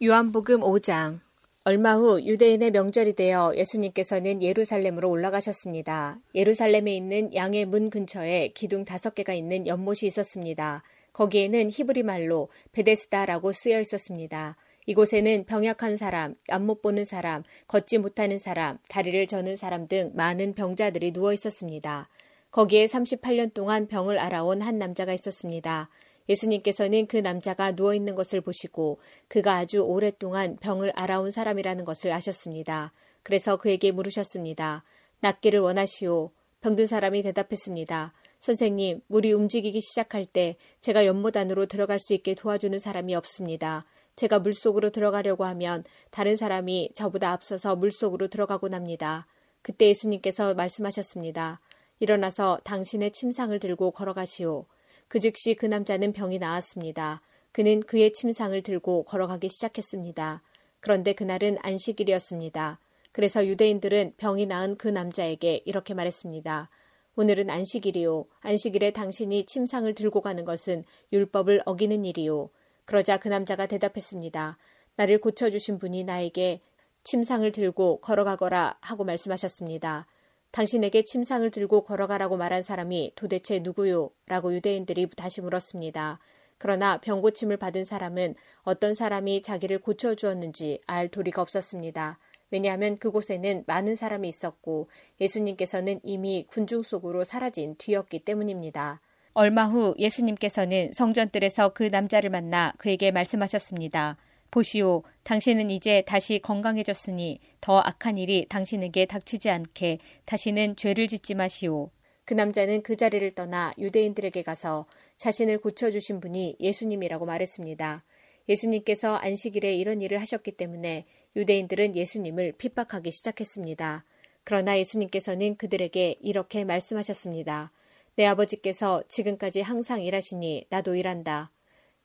요한복음 5장 얼마 후 유대인의 명절이 되어 예수님께서는 예루살렘으로 올라가셨습니다. 예루살렘에 있는 양의 문 근처에 기둥 다섯 개가 있는 연못이 있었습니다. 거기에는 히브리 말로 베데스다라고 쓰여 있었습니다. 이곳에는 병약한 사람, 안 못 보는 사람, 걷지 못하는 사람, 다리를 저는 사람 등 많은 병자들이 누워 있었습니다. 거기에 38년 동안 병을 알아온 한 남자가 있었습니다. 예수님께서는 그 남자가 누워 있는 것을 보시고 그가 아주 오랫동안 병을 알아온 사람이라는 것을 아셨습니다. 그래서 그에게 물으셨습니다. 낫기를 원하시오. 병든 사람이 대답했습니다. 선생님, 물이 움직이기 시작할 때 제가 연못 안으로 들어갈 수 있게 도와주는 사람이 없습니다. 제가 물 속으로 들어가려고 하면 다른 사람이 저보다 앞서서 물 속으로 들어가곤 합니다. 그때 예수님께서 말씀하셨습니다. 일어나서 당신의 침상을 들고 걸어가시오. 그 즉시 그 남자는 병이 나았습니다. 그는 그의 침상을 들고 걸어가기 시작했습니다. 그런데 그날은 안식일이었습니다. 그래서 유대인들은 병이 나은 그 남자에게 이렇게 말했습니다. 오늘은 안식일이요. 안식일에 당신이 침상을 들고 가는 것은 율법을 어기는 일이요. 그러자 그 남자가 대답했습니다. 나를 고쳐주신 분이 나에게 침상을 들고 걸어가거라 하고 말씀하셨습니다. 당신에게 침상을 들고 걸어가라고 말한 사람이 도대체 누구요? 라고 유대인들이 다시 물었습니다. 그러나 병고침을 받은 사람은 어떤 사람이 자기를 고쳐주었는지 알 도리가 없었습니다. 왜냐하면 그곳에는 많은 사람이 있었고 예수님께서는 이미 군중 속으로 사라진 뒤였기 때문입니다. 얼마 후 예수님께서는 성전뜰에서 그 남자를 만나 그에게 말씀하셨습니다. 보시오, 당신은 이제 다시 건강해졌으니 더 악한 일이 당신에게 닥치지 않게 다시는 죄를 짓지 마시오. 그 남자는 그 자리를 떠나 유대인들에게 가서 자신을 고쳐주신 분이 예수님이라고 말했습니다. 예수님께서 안식일에 이런 일을 하셨기 때문에 유대인들은 예수님을 핍박하기 시작했습니다. 그러나 예수님께서는 그들에게 이렇게 말씀하셨습니다. 내 아버지께서 지금까지 항상 일하시니 나도 일한다.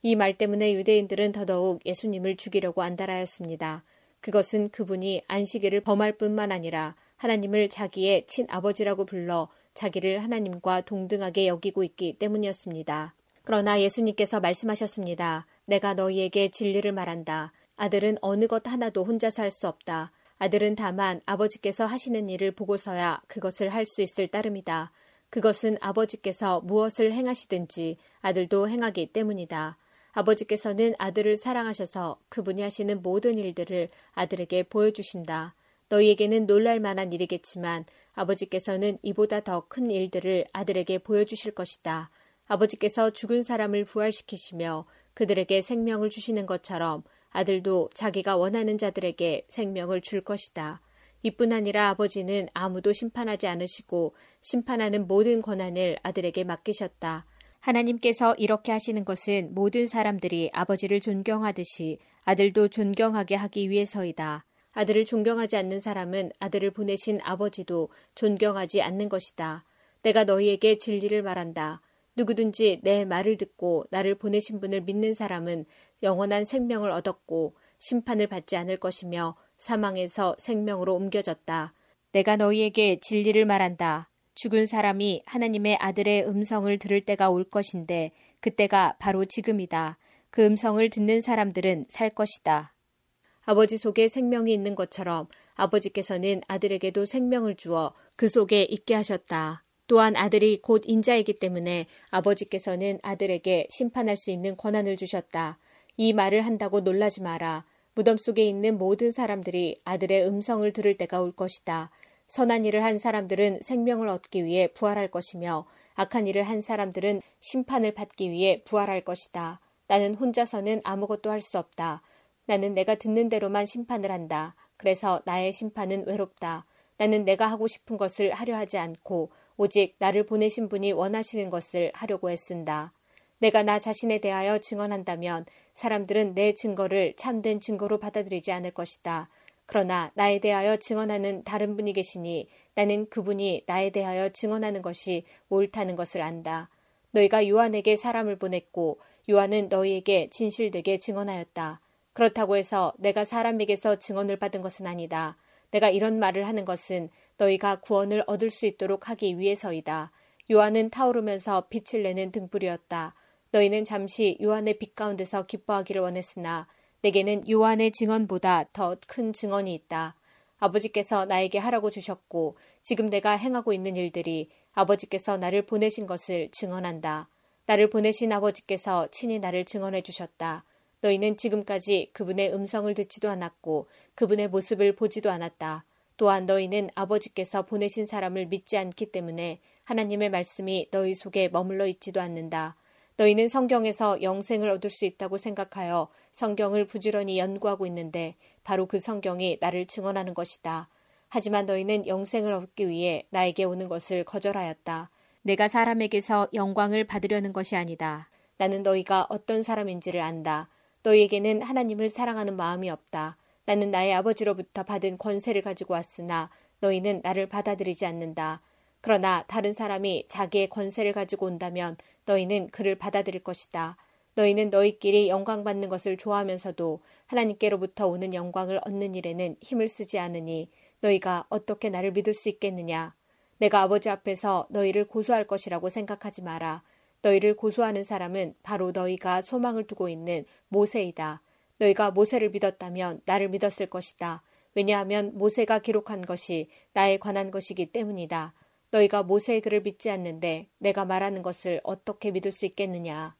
이 말 때문에 유대인들은 더더욱 예수님을 죽이려고 안달하였습니다. 그것은 그분이 안식일을 범할 뿐만 아니라 하나님을 자기의 친아버지라고 불러 자기를 하나님과 동등하게 여기고 있기 때문이었습니다. 그러나 예수님께서 말씀하셨습니다. 내가 너희에게 진리를 말한다. 아들은 어느 것 하나도 혼자서 할 수 없다. 아들은 다만 아버지께서 하시는 일을 보고서야 그것을 할 수 있을 따름이다. 그것은 아버지께서 무엇을 행하시든지 아들도 행하기 때문이다. 아버지께서는 아들을 사랑하셔서 그분이 하시는 모든 일들을 아들에게 보여주신다. 너희에게는 놀랄 만한 일이겠지만 아버지께서는 이보다 더 큰 일들을 아들에게 보여주실 것이다. 아버지께서 죽은 사람을 부활시키시며 그들에게 생명을 주시는 것처럼 아들도 자기가 원하는 자들에게 생명을 줄 것이다. 이뿐 아니라 아버지는 아무도 심판하지 않으시고 심판하는 모든 권한을 아들에게 맡기셨다. 하나님께서 이렇게 하시는 것은 모든 사람들이 아버지를 존경하듯이 아들도 존경하게 하기 위해서이다. 아들을 존경하지 않는 사람은 아들을 보내신 아버지도 존경하지 않는 것이다. 내가 너희에게 진리를 말한다. 누구든지 내 말을 듣고 나를 보내신 분을 믿는 사람은 영원한 생명을 얻었고 심판을 받지 않을 것이며 사망에서 생명으로 옮겨졌다. 내가 너희에게 진리를 말한다. 죽은 사람이 하나님의 아들의 음성을 들을 때가 올 것인데 그때가 바로 지금이다. 그 음성을 듣는 사람들은 살 것이다. 아버지 속에 생명이 있는 것처럼 아버지께서는 아들에게도 생명을 주어 그 속에 있게 하셨다. 또한 아들이 곧 인자이기 때문에 아버지께서는 아들에게 심판할 수 있는 권한을 주셨다. 이 말을 한다고 놀라지 마라. 무덤 속에 있는 모든 사람들이 아들의 음성을 들을 때가 올 것이다. 선한 일을 한 사람들은 생명을 얻기 위해 부활할 것이며 악한 일을 한 사람들은 심판을 받기 위해 부활할 것이다. 나는 혼자서는 아무것도 할 수 없다. 나는 내가 듣는 대로만 심판을 한다. 그래서 나의 심판은 외롭다. 나는 내가 하고 싶은 것을 하려 하지 않고 오직 나를 보내신 분이 원하시는 것을 하려고 애쓴다. 내가 나 자신에 대하여 증언한다면 사람들은 내 증거를 참된 증거로 받아들이지 않을 것이다. 그러나 나에 대하여 증언하는 다른 분이 계시니 나는 그분이 나에 대하여 증언하는 것이 옳다는 것을 안다. 너희가 요한에게 사람을 보냈고 요한은 너희에게 진실되게 증언하였다. 그렇다고 해서 내가 사람에게서 증언을 받은 것은 아니다. 내가 이런 말을 하는 것은 너희가 구원을 얻을 수 있도록 하기 위해서이다. 요한은 타오르면서 빛을 내는 등불이었다. 너희는 잠시 요한의 빛 가운데서 기뻐하기를 원했으나 내게는 요한의 증언보다 더 큰 증언이 있다. 아버지께서 나에게 하라고 주셨고 지금 내가 행하고 있는 일들이 아버지께서 나를 보내신 것을 증언한다. 나를 보내신 아버지께서 친히 나를 증언해 주셨다. 너희는 지금까지 그분의 음성을 듣지도 않았고 그분의 모습을 보지도 않았다. 또한 너희는 아버지께서 보내신 사람을 믿지 않기 때문에 하나님의 말씀이 너희 속에 머물러 있지도 않는다. 너희는 성경에서 영생을 얻을 수 있다고 생각하여 성경을 부지런히 연구하고 있는데 바로 그 성경이 나를 증언하는 것이다. 하지만 너희는 영생을 얻기 위해 나에게 오는 것을 거절하였다. 내가 사람에게서 영광을 받으려는 것이 아니다. 나는 너희가 어떤 사람인지를 안다. 너희에게는 하나님을 사랑하는 마음이 없다. 나는 나의 아버지로부터 받은 권세를 가지고 왔으나 너희는 나를 받아들이지 않는다. 그러나 다른 사람이 자기의 권세를 가지고 온다면 너희는 그를 받아들일 것이다. 너희는 너희끼리 영광 받는 것을 좋아하면서도 하나님께로부터 오는 영광을 얻는 일에는 힘을 쓰지 않으니 너희가 어떻게 나를 믿을 수 있겠느냐? 내가 아버지 앞에서 너희를 고소할 것이라고 생각하지 마라. 너희를 고소하는 사람은 바로 너희가 소망을 두고 있는 모세이다. 너희가 모세를 믿었다면 나를 믿었을 것이다. 왜냐하면 모세가 기록한 것이 나에 관한 것이기 때문이다. 너희가 모세의 글을 믿지 않는데 내가 말하는 것을 어떻게 믿을 수 있겠느냐.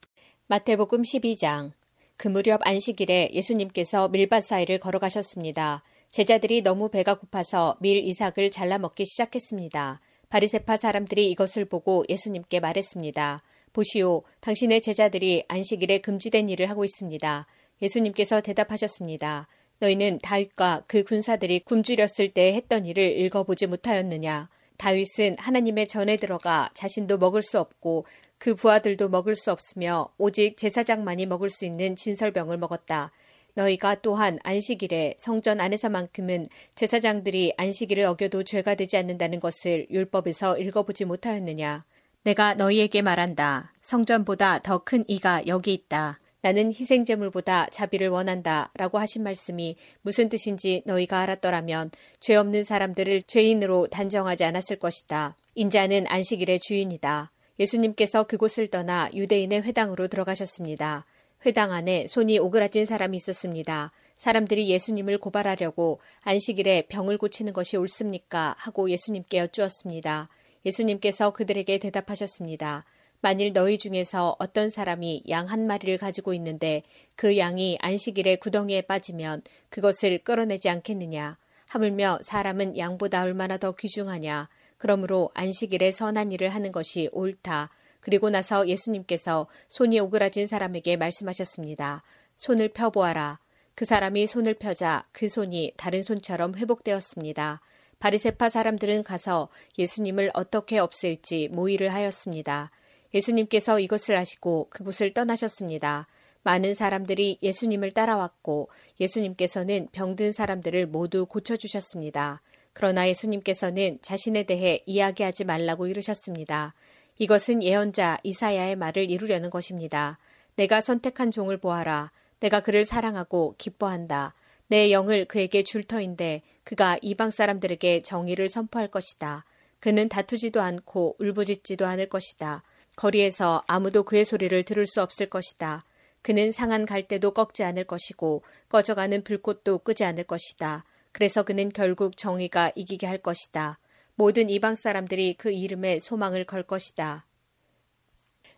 마태복음 12장 그 무렵 안식일에 예수님께서 밀밭 사이를 걸어가셨습니다. 제자들이 너무 배가 고파서 밀 이삭을 잘라 먹기 시작했습니다. 바리세파 사람들이 이것을 보고 예수님께 말했습니다. 보시오, 당신의 제자들이 안식일에 금지된 일을 하고 있습니다. 예수님께서 대답하셨습니다. 너희는 다윗과 그 군사들이 굶주렸을 때 했던 일을 읽어보지 못하였느냐? 다윗은 하나님의 전에 들어가 자신도 먹을 수 없고 그 부하들도 먹을 수 없으며 오직 제사장만이 먹을 수 있는 진설병을 먹었다. 너희가 또한 안식일에 성전 안에서만큼은 제사장들이 안식일을 어겨도 죄가 되지 않는다는 것을 율법에서 읽어보지 못하였느냐. 내가 너희에게 말한다. 성전보다 더 큰 이가 여기 있다. 나는 희생제물보다 자비를 원한다. 라고 하신 말씀이 무슨 뜻인지 너희가 알았더라면 죄 없는 사람들을 죄인으로 단정하지 않았을 것이다. 인자는 안식일의 주인이다. 예수님께서 그곳을 떠나 유대인의 회당으로 들어가셨습니다. 회당 안에 손이 오그라진 사람이 있었습니다. 사람들이 예수님을 고발하려고 안식일에 병을 고치는 것이 옳습니까? 하고 예수님께 여쭈었습니다. 예수님께서 그들에게 대답하셨습니다. 만일 너희 중에서 어떤 사람이 양 한 마리를 가지고 있는데 그 양이 안식일에 구덩이에 빠지면 그것을 끌어내지 않겠느냐? 하물며 사람은 양보다 얼마나 더 귀중하냐? 그러므로 안식일에 선한 일을 하는 것이 옳다. 그리고 나서 예수님께서 손이 오그라진 사람에게 말씀하셨습니다. 손을 펴보아라. 그 사람이 손을 펴자 그 손이 다른 손처럼 회복되었습니다. 바리세파 사람들은 가서 예수님을 어떻게 없앨지 모의를 하였습니다. 예수님께서 이것을 아시고 그곳을 떠나셨습니다. 많은 사람들이 예수님을 따라왔고 예수님께서는 병든 사람들을 모두 고쳐주셨습니다. 그러나 예수님께서는 자신에 대해 이야기하지 말라고 이르셨습니다. 이것은 예언자 이사야의 말을 이루려는 것입니다. 내가 선택한 종을 보아라. 내가 그를 사랑하고 기뻐한다. 내 영을 그에게 줄 터인데 그가 이방 사람들에게 정의를 선포할 것이다. 그는 다투지도 않고 울부짖지도 않을 것이다. 거리에서 아무도 그의 소리를 들을 수 없을 것이다. 그는 상한 갈대도 꺾지 않을 것이고 꺼져가는 불꽃도 끄지 않을 것이다. 그래서 그는 결국 정의가 이기게 할 것이다. 모든 이방 사람들이 그 이름에 소망을 걸 것이다.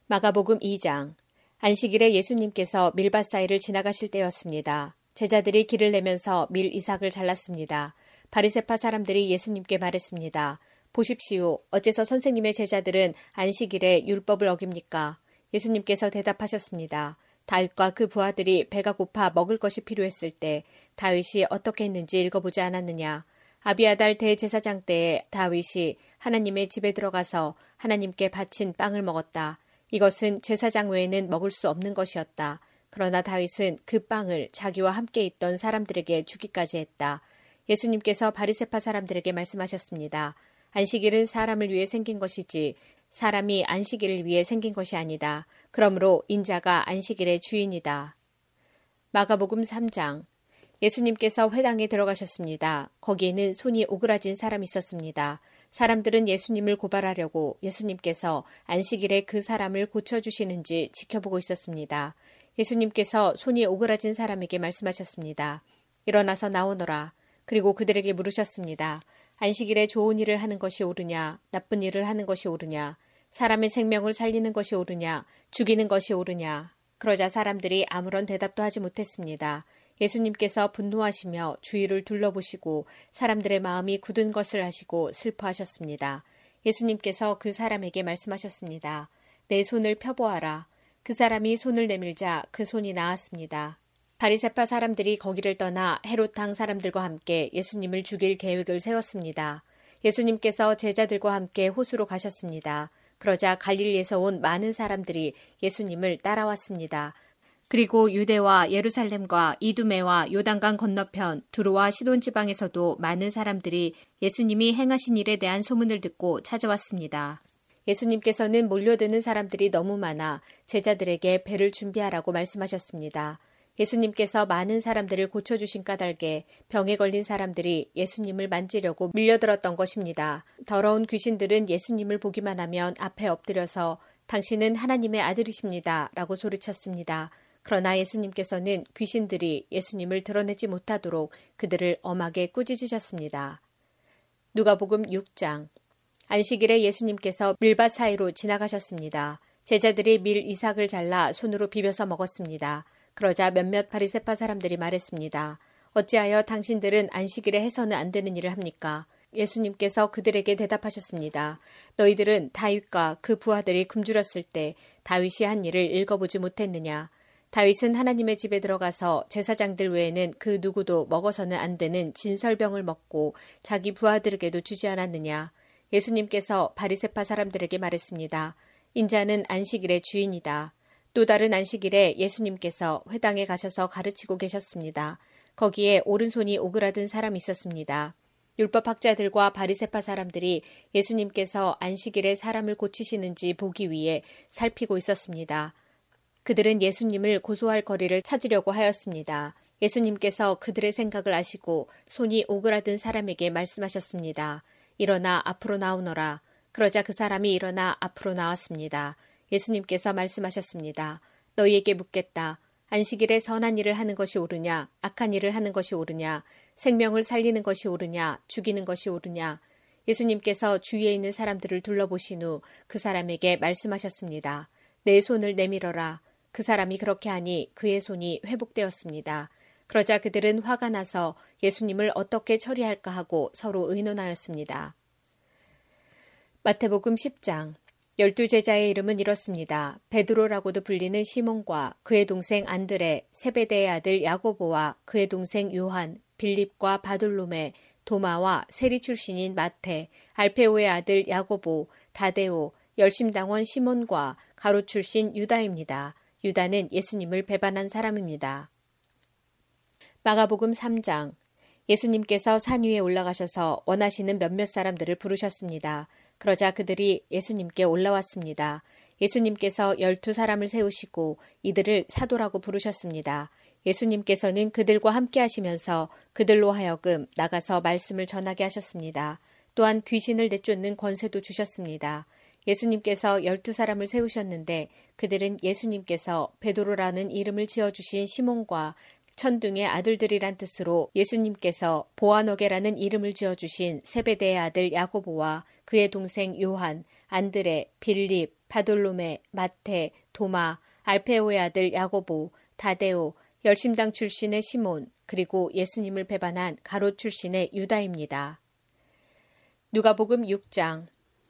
마가복음 2장 안식일에 예수님께서 밀밭 사이를 지나가실 때였습니다. 제자들이 길을 내면서 밀 이삭을 잘랐습니다. 바리세파 사람들이 예수님께 말했습니다. 보십시오. 어째서 선생님의 제자들은 안식일에 율법을 어깁니까? 예수님께서 대답하셨습니다. 다윗과 그 부하들이 배가 고파 먹을 것이 필요했을 때 다윗이 어떻게 했는지 읽어보지 않았느냐. 아비아달 대제사장 때에 다윗이 하나님의 집에 들어가서 하나님께 바친 빵을 먹었다. 이것은 제사장 외에는 먹을 수 없는 것이었다. 그러나 다윗은 그 빵을 자기와 함께 있던 사람들에게 주기까지 했다. 예수님께서 바리세파 사람들에게 말씀하셨습니다. 안식일은 사람을 위해 생긴 것이지 사람이 안식일을 위해 생긴 것이 아니다. 그러므로 인자가 안식일의 주인이다. 마가복음 3장 예수님께서 회당에 들어가셨습니다. 거기에는 손이 오그라진 사람이 있었습니다. 사람들은 예수님을 고발하려고 예수님께서 안식일에 그 사람을 고쳐주시는지 지켜보고 있었습니다. 예수님께서 손이 오그라진 사람에게 말씀하셨습니다. 일어나서 나오너라. 그리고 그들에게 물으셨습니다. 안식일에 좋은 일을 하는 것이 옳으냐, 나쁜 일을 하는 것이 옳으냐, 사람의 생명을 살리는 것이 옳으냐, 죽이는 것이 옳으냐. 그러자 사람들이 아무런 대답도 하지 못했습니다. 예수님께서 분노하시며 주위를 둘러보시고 사람들의 마음이 굳은 것을 아시고 슬퍼하셨습니다. 예수님께서 그 사람에게 말씀하셨습니다. 내 손을 펴보아라. 그 사람이 손을 내밀자 그 손이 나았습니다. 바리세파 사람들이 거기를 떠나 헤롯당 사람들과 함께 예수님을 죽일 계획을 세웠습니다. 예수님께서 제자들과 함께 호수로 가셨습니다. 그러자 갈릴리에서 온 많은 사람들이 예수님을 따라왔습니다. 그리고 유대와 예루살렘과 이두메와 요단강 건너편 두루와 시돈 지방에서도 많은 사람들이 예수님이 행하신 일에 대한 소문을 듣고 찾아왔습니다. 예수님께서는 몰려드는 사람들이 너무 많아 제자들에게 배를 준비하라고 말씀하셨습니다. 예수님께서 많은 사람들을 고쳐주신 까닭에 병에 걸린 사람들이 예수님을 만지려고 밀려들었던 것입니다. 더러운 귀신들은 예수님을 보기만 하면 앞에 엎드려서 당신은 하나님의 아들이십니다. 라고 소리쳤습니다. 그러나 예수님께서는 귀신들이 예수님을 드러내지 못하도록 그들을 엄하게 꾸짖으셨습니다. 누가복음 6장 안식일에 예수님께서 밀밭 사이로 지나가셨습니다. 제자들이 밀 이삭을 잘라 손으로 비벼서 먹었습니다. 그러자 몇몇 바리세파 사람들이 말했습니다. 어찌하여 당신들은 안식일에 해서는 안 되는 일을 합니까? 예수님께서 그들에게 대답하셨습니다. 너희들은 다윗과 그 부하들이 굶주렸을 때 다윗이 한 일을 읽어보지 못했느냐? 다윗은 하나님의 집에 들어가서 제사장들 외에는 그 누구도 먹어서는 안 되는 진설병을 먹고 자기 부하들에게도 주지 않았느냐? 예수님께서 바리세파 사람들에게 말했습니다. 인자는 안식일의 주인이다. 또 다른 안식일에 예수님께서 회당에 가셔서 가르치고 계셨습니다. 거기에 오른손이 오그라든 사람이 있었습니다. 율법학자들과 바리세파 사람들이 예수님께서 안식일에 사람을 고치시는지 보기 위해 살피고 있었습니다. 그들은 예수님을 고소할 거리를 찾으려고 하였습니다. 예수님께서 그들의 생각을 아시고 손이 오그라든 사람에게 말씀하셨습니다. 일어나 앞으로 나오너라. 그러자 그 사람이 일어나 앞으로 나왔습니다. 예수님께서 말씀하셨습니다. 너희에게 묻겠다. 안식일에 선한 일을 하는 것이 옳으냐, 악한 일을 하는 것이 옳으냐, 생명을 살리는 것이 옳으냐, 죽이는 것이 옳으냐. 예수님께서 주위에 있는 사람들을 둘러보신 후 그 사람에게 말씀하셨습니다. 내 손을 내밀어라. 그 사람이 그렇게 하니 그의 손이 회복되었습니다. 그러자 그들은 화가 나서 예수님을 어떻게 처리할까 하고 서로 의논하였습니다. 마태복음 10장 열두 제자의 이름은 이렇습니다. 베드로라고도 불리는 시몬과 그의 동생 안드레, 세베대의 아들 야고보와 그의 동생 요한, 빌립과 바돌로메, 도마와 세리 출신인 마테, 알페오의 아들 야고보, 다데오, 열심당원 시몬과 가로 출신 유다입니다. 유다는 예수님을 배반한 사람입니다. 마가복음 3장 예수님께서 산 위에 올라가셔서 원하시는 몇몇 사람들을 부르셨습니다. 그러자 그들이 예수님께 올라왔습니다. 예수님께서 열두 사람을 세우시고 이들을 사도라고 부르셨습니다. 예수님께서는 그들과 함께 하시면서 그들로 하여금 나가서 말씀을 전하게 하셨습니다. 또한 귀신을 내쫓는 권세도 주셨습니다. 예수님께서 열두 사람을 세우셨는데 그들은 예수님께서 베드로라는 이름을 지어주신 시몬과 천둥의 아들들이란 뜻으로 예수님께서 보아너게라는 이름을 지어주신 세베대의 아들 야고보와 그의 동생 요한, 안드레, 빌립, 바돌로메, 마테, 도마, 알페오의 아들 야고보, 다데오, 열심당 출신의 시몬, 그리고 예수님을 배반한 가롯 출신의 유다입니다. 누가복음 6장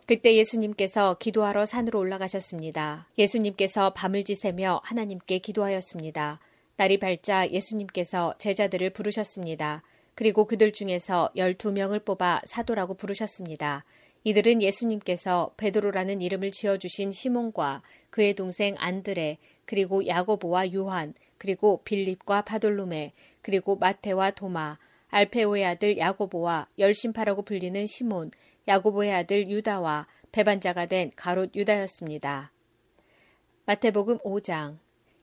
그때 예수님께서 기도하러 산으로 올라가셨습니다. 예수님께서 밤을 지새며 하나님께 기도하였습니다. 날이 밝자 예수님께서 제자들을 부르셨습니다. 그리고 그들 중에서 12명을 뽑아 사도라고 부르셨습니다. 이들은 예수님께서 베드로라는 이름을 지어주신 시몬과 그의 동생 안드레, 그리고 야고보와 요한, 그리고 빌립과 바돌로메, 그리고 마테와 도마, 알페오의 아들 야고보와 열심파라고 불리는 시몬, 야고보의 아들 유다와 배반자가 된 가롯 유다였습니다. 마태복음 5장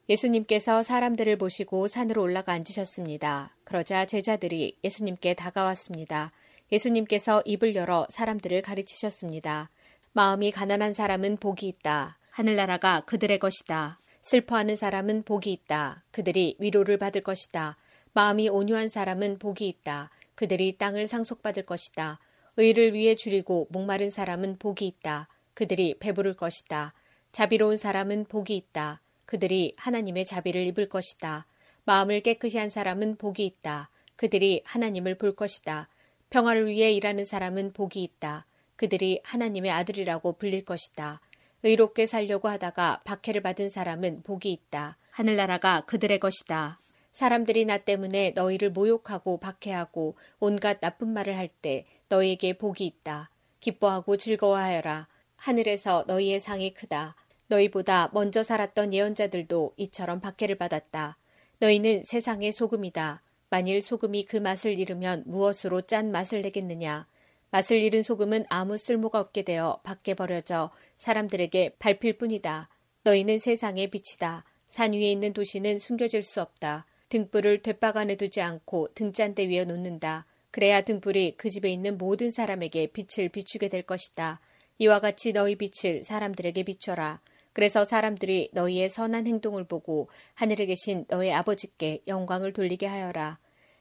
예수님께서 사람들을 보시고 산으로 올라가 앉으셨습니다. 그러자 제자들이 예수님께 다가왔습니다. 예수님께서 입을 열어 사람들을 가르치셨습니다. 마음이 가난한 사람은 복이 있다. 하늘나라가 그들의 것이다. 슬퍼하는 사람은 복이 있다. 그들이 위로를 받을 것이다. 마음이 온유한 사람은 복이 있다. 그들이 땅을 상속받을 것이다. 의를 위해 줄이고 목마른 사람은 복이 있다. 그들이 배부를 것이다. 자비로운 사람은 복이 있다. 그들이 하나님의 자비를 입을 것이다. 마음을 깨끗이 한 사람은 복이 있다. 그들이 하나님을 볼 것이다. 평화를 위해 일하는 사람은 복이 있다. 그들이 하나님의 아들이라고 불릴 것이다. 의롭게 살려고 하다가 박해를 받은 사람은 복이 있다. 하늘나라가 그들의 것이다. 사람들이 나 때문에 너희를 모욕하고 박해하고 온갖 나쁜 말을 할 때 너희에게 복이 있다. 기뻐하고 즐거워하여라. 하늘에서 너희의 상이 크다. 너희보다 먼저 살았던 예언자들도 이처럼 박해를 받았다. 너희는 세상의 소금이다. 만일 소금이 그 맛을 잃으면 무엇으로 짠 맛을 내겠느냐? 맛을 잃은 소금은 아무 쓸모가 없게 되어 밖에 버려져 사람들에게 밟힐 뿐이다. 너희는 세상의 빛이다. 산 위에 있는 도시는 숨겨질 수 없다. 등불을 뒷바간에 두지 않고 등잔대 위에 놓는다. 그래야 등불이 그 집에 있는 모든 사람에게 빛을 비추게 될 것이다. 이와 같이 너희 빛을 사람들에게 비춰라. 그래서 사람들이 너희의 선한 행동을 보고 하늘에 계신 너희 아버지께 영광을 돌리게 하여라.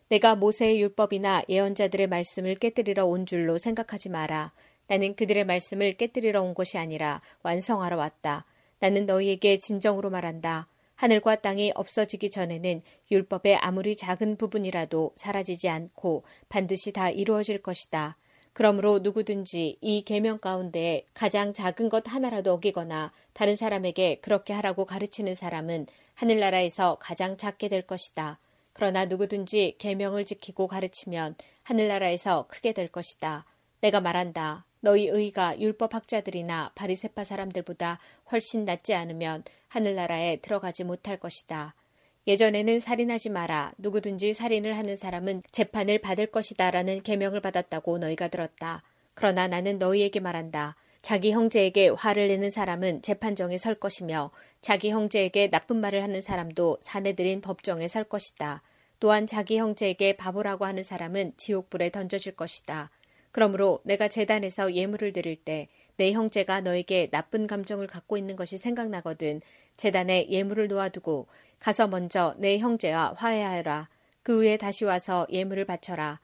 내가 모세의 율법이나 예언자들의 말씀을 깨뜨리러 온 줄로 생각하지 마라. 나는 그들의 말씀을 깨뜨리러 온 것이 아니라 완성하러 왔다. 나는 너희에게 진정으로 말한다. 하늘과 땅이 없어지기 전에는 율법의 아무리 작은 부분이라도 사라지지 않고 반드시 다 이루어질 것이다. 그러므로 누구든지 이 계명 가운데 가장 작은 것 하나라도 어기거나 다른 사람에게 그렇게 하라고 가르치는 사람은 하늘나라에서 가장 작게 될 것이다. 그러나 누구든지 계명을 지키고 가르치면 하늘나라에서 크게 될 것이다. 내가 말한다. 너희 의가 율법학자들이나 바리세파 사람들보다 훨씬 낫지 않으면 하늘나라에 들어가지 못할 것이다. 예전에는 살인하지 마라. 누구든지 살인을 하는 사람은 재판을 받을 것이다. 라는 계명을 받았다고 너희가 들었다. 그러나 나는 너희에게 말한다. 자기 형제에게 화를 내는 사람은 재판정에 설 것이며 자기 형제에게 나쁜 말을 하는 사람도 사내들인 법정에 설 것이다. 또한 자기 형제에게 바보라고 하는 사람은 지옥불에 던져질 것이다. 그러므로 내가 재단에서 예물을 드릴 때 내 형제가 너에게 나쁜 감정을 갖고 있는 것이 생각나거든 재단에 예물을 놓아두고 가서 먼저 내 형제와 화해하여라. 그 후에 다시 와서 예물을 바쳐라.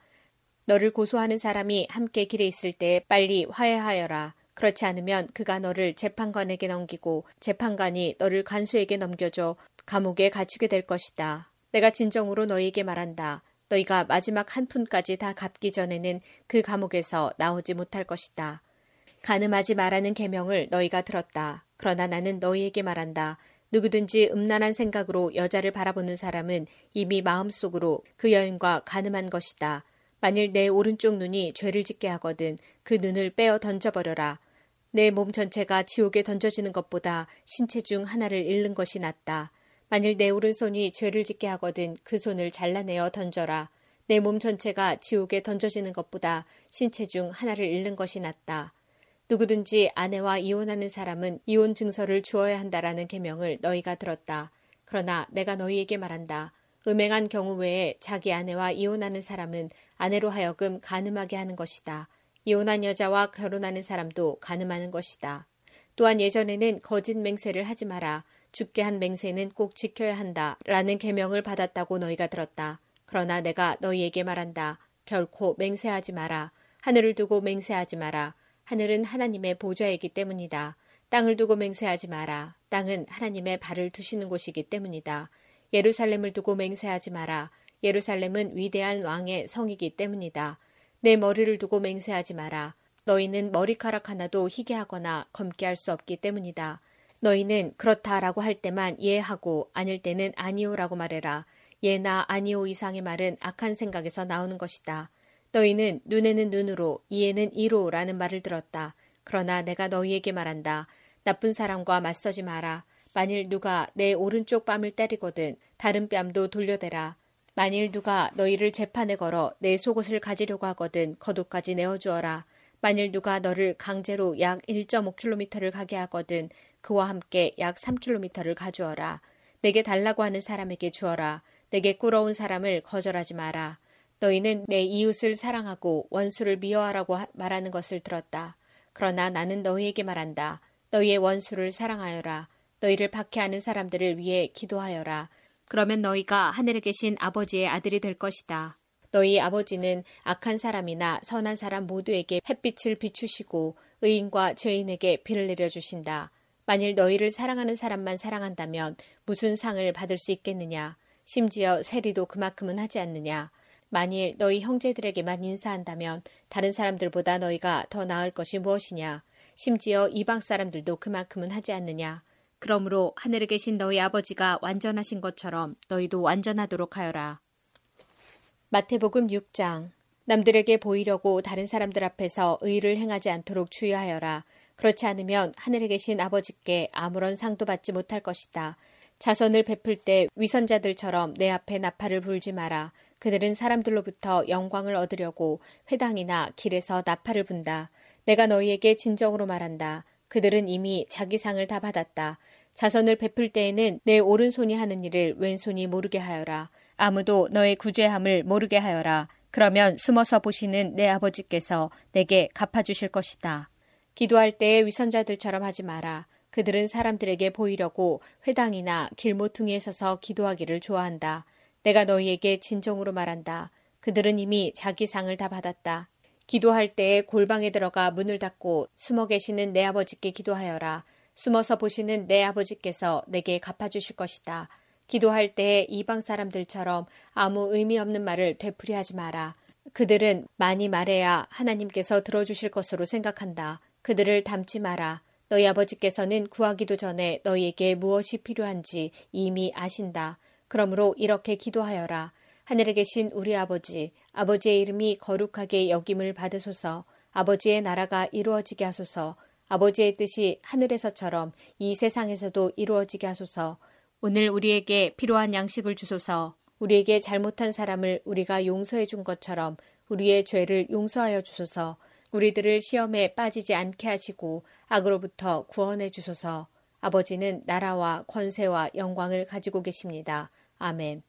너를 고소하는 사람이 함께 길에 있을 때 빨리 화해하여라. 그렇지 않으면 그가 너를 재판관에게 넘기고 재판관이 너를 간수에게 넘겨줘 감옥에 갇히게 될 것이다. 내가 진정으로 너희에게 말한다. 너희가 마지막 한 푼까지 다 갚기 전에는 그 감옥에서 나오지 못할 것이다. 가늠하지 말라는 계명을 너희가 들었다. 그러나 나는 너희에게 말한다. 누구든지 음란한 생각으로 여자를 바라보는 사람은 이미 마음속으로 그 여인과 가늠한 것이다. 만일 내 오른쪽 눈이 죄를 짓게 하거든 그 눈을 빼어 던져버려라. 내 몸 전체가 지옥에 던져지는 것보다 신체 중 하나를 잃는 것이 낫다. 만일 내 오른손이 죄를 짓게 하거든 그 손을 잘라내어 던져라. 내 몸 전체가 지옥에 던져지는 것보다 신체 중 하나를 잃는 것이 낫다. 누구든지 아내와 이혼하는 사람은 이혼 증서를 주어야 한다라는 계명을 너희가 들었다. 그러나 내가 너희에게 말한다. 음행한 경우 외에 자기 아내와 이혼하는 사람은 아내로 하여금 가늠하게 하는 것이다. 이혼한 여자와 결혼하는 사람도 가늠하는 것이다. 또한 예전에는 거짓 맹세를 하지 마라. 죽게 한 맹세는 꼭 지켜야 한다. 라는 계명을 받았다고 너희가 들었다. 그러나 내가 너희에게 말한다. 결코 맹세하지 마라. 하늘을 두고 맹세하지 마라. 하늘은 하나님의 보좌이기 때문이다. 땅을 두고 맹세하지 마라. 땅은 하나님의 발을 두시는 곳이기 때문이다. 예루살렘을 두고 맹세하지 마라. 예루살렘은 위대한 왕의 성이기 때문이다. 내 머리를 두고 맹세하지 마라. 너희는 머리카락 하나도 희게 하거나 검게 할 수 없기 때문이다. 너희는 그렇다라고 할 때만 예하고 아닐 때는 아니오라고 말해라. 예나 아니오 이상의 말은 악한 생각에서 나오는 것이다. 너희는 눈에는 눈으로 이에는 이로 라는 말을 들었다. 그러나 내가 너희에게 말한다. 나쁜 사람과 맞서지 마라. 만일 누가 내 오른쪽 뺨을 때리거든 다른 뺨도 돌려대라. 만일 누가 너희를 재판에 걸어 내 속옷을 가지려고 하거든 겉옷까지 내어주어라. 만일 누가 너를 강제로 약 1.5km를 가게 하거든 그와 함께 약 3km를 가주어라. 내게 달라고 하는 사람에게 주어라. 내게 꾸러운 사람을 거절하지 마라. 너희는 내 이웃을 사랑하고 원수를 미워하라고 말하는 것을 들었다. 그러나 나는 너희에게 말한다. 너희의 원수를 사랑하여라. 너희를 박해하는 사람들을 위해 기도하여라. 그러면 너희가 하늘에 계신 아버지의 아들이 될 것이다. 너희 아버지는 악한 사람이나 선한 사람 모두에게 햇빛을 비추시고 의인과 죄인에게 비를 내려주신다. 만일 너희를 사랑하는 사람만 사랑한다면 무슨 상을 받을 수 있겠느냐? 심지어 세리도 그만큼은 하지 않느냐? 만일 너희 형제들에게만 인사한다면 다른 사람들보다 너희가 더 나을 것이 무엇이냐? 심지어 이방 사람들도 그만큼은 하지 않느냐? 그러므로 하늘에 계신 너희 아버지가 완전하신 것처럼 너희도 완전하도록 하여라. 마태복음 6장 남들에게 보이려고 다른 사람들 앞에서 의를 행하지 않도록 주의하여라. 그렇지 않으면 하늘에 계신 아버지께 아무런 상도 받지 못할 것이다. 자선을 베풀 때 위선자들처럼 내 앞에 나팔을 불지 마라. 그들은 사람들로부터 영광을 얻으려고 회당이나 길에서 나팔을 분다. 내가 너희에게 진정으로 말한다. 그들은 이미 자기 상을 다 받았다. 자선을 베풀 때에는 내 오른손이 하는 일을 왼손이 모르게 하여라. 아무도 너의 구제함을 모르게 하여라. 그러면 숨어서 보시는 내 아버지께서 내게 갚아주실 것이다. 기도할 때에 위선자들처럼 하지 마라. 그들은 사람들에게 보이려고 회당이나 길모퉁이에 서서 기도하기를 좋아한다. 내가 너희에게 진정으로 말한다. 그들은 이미 자기 상을 다 받았다. 기도할 때에 골방에 들어가 문을 닫고 숨어 계시는 내 아버지께 기도하여라. 숨어서 보시는 내 아버지께서 내게 갚아주실 것이다. 기도할 때에 이방 사람들처럼 아무 의미 없는 말을 되풀이하지 마라. 그들은 많이 말해야 하나님께서 들어주실 것으로 생각한다. 그들을 닮지 마라. 너희 아버지께서는 구하기도 전에 너희에게 무엇이 필요한지 이미 아신다. 그러므로 이렇게 기도하여라. 하늘에 계신 우리 아버지, 아버지의 이름이 거룩하게 여김을 받으소서, 아버지의 나라가 이루어지게 하소서, 아버지의 뜻이 하늘에서처럼 이 세상에서도 이루어지게 하소서, 오늘 우리에게 필요한 양식을 주소서, 우리에게 잘못한 사람을 우리가 용서해 준 것처럼 우리의 죄를 용서하여 주소서, 우리들을 시험에 빠지지 않게 하시고 악으로부터 구원해 주소서. 아버지는 나라와 권세와 영광을 가지고 계십니다. 아멘.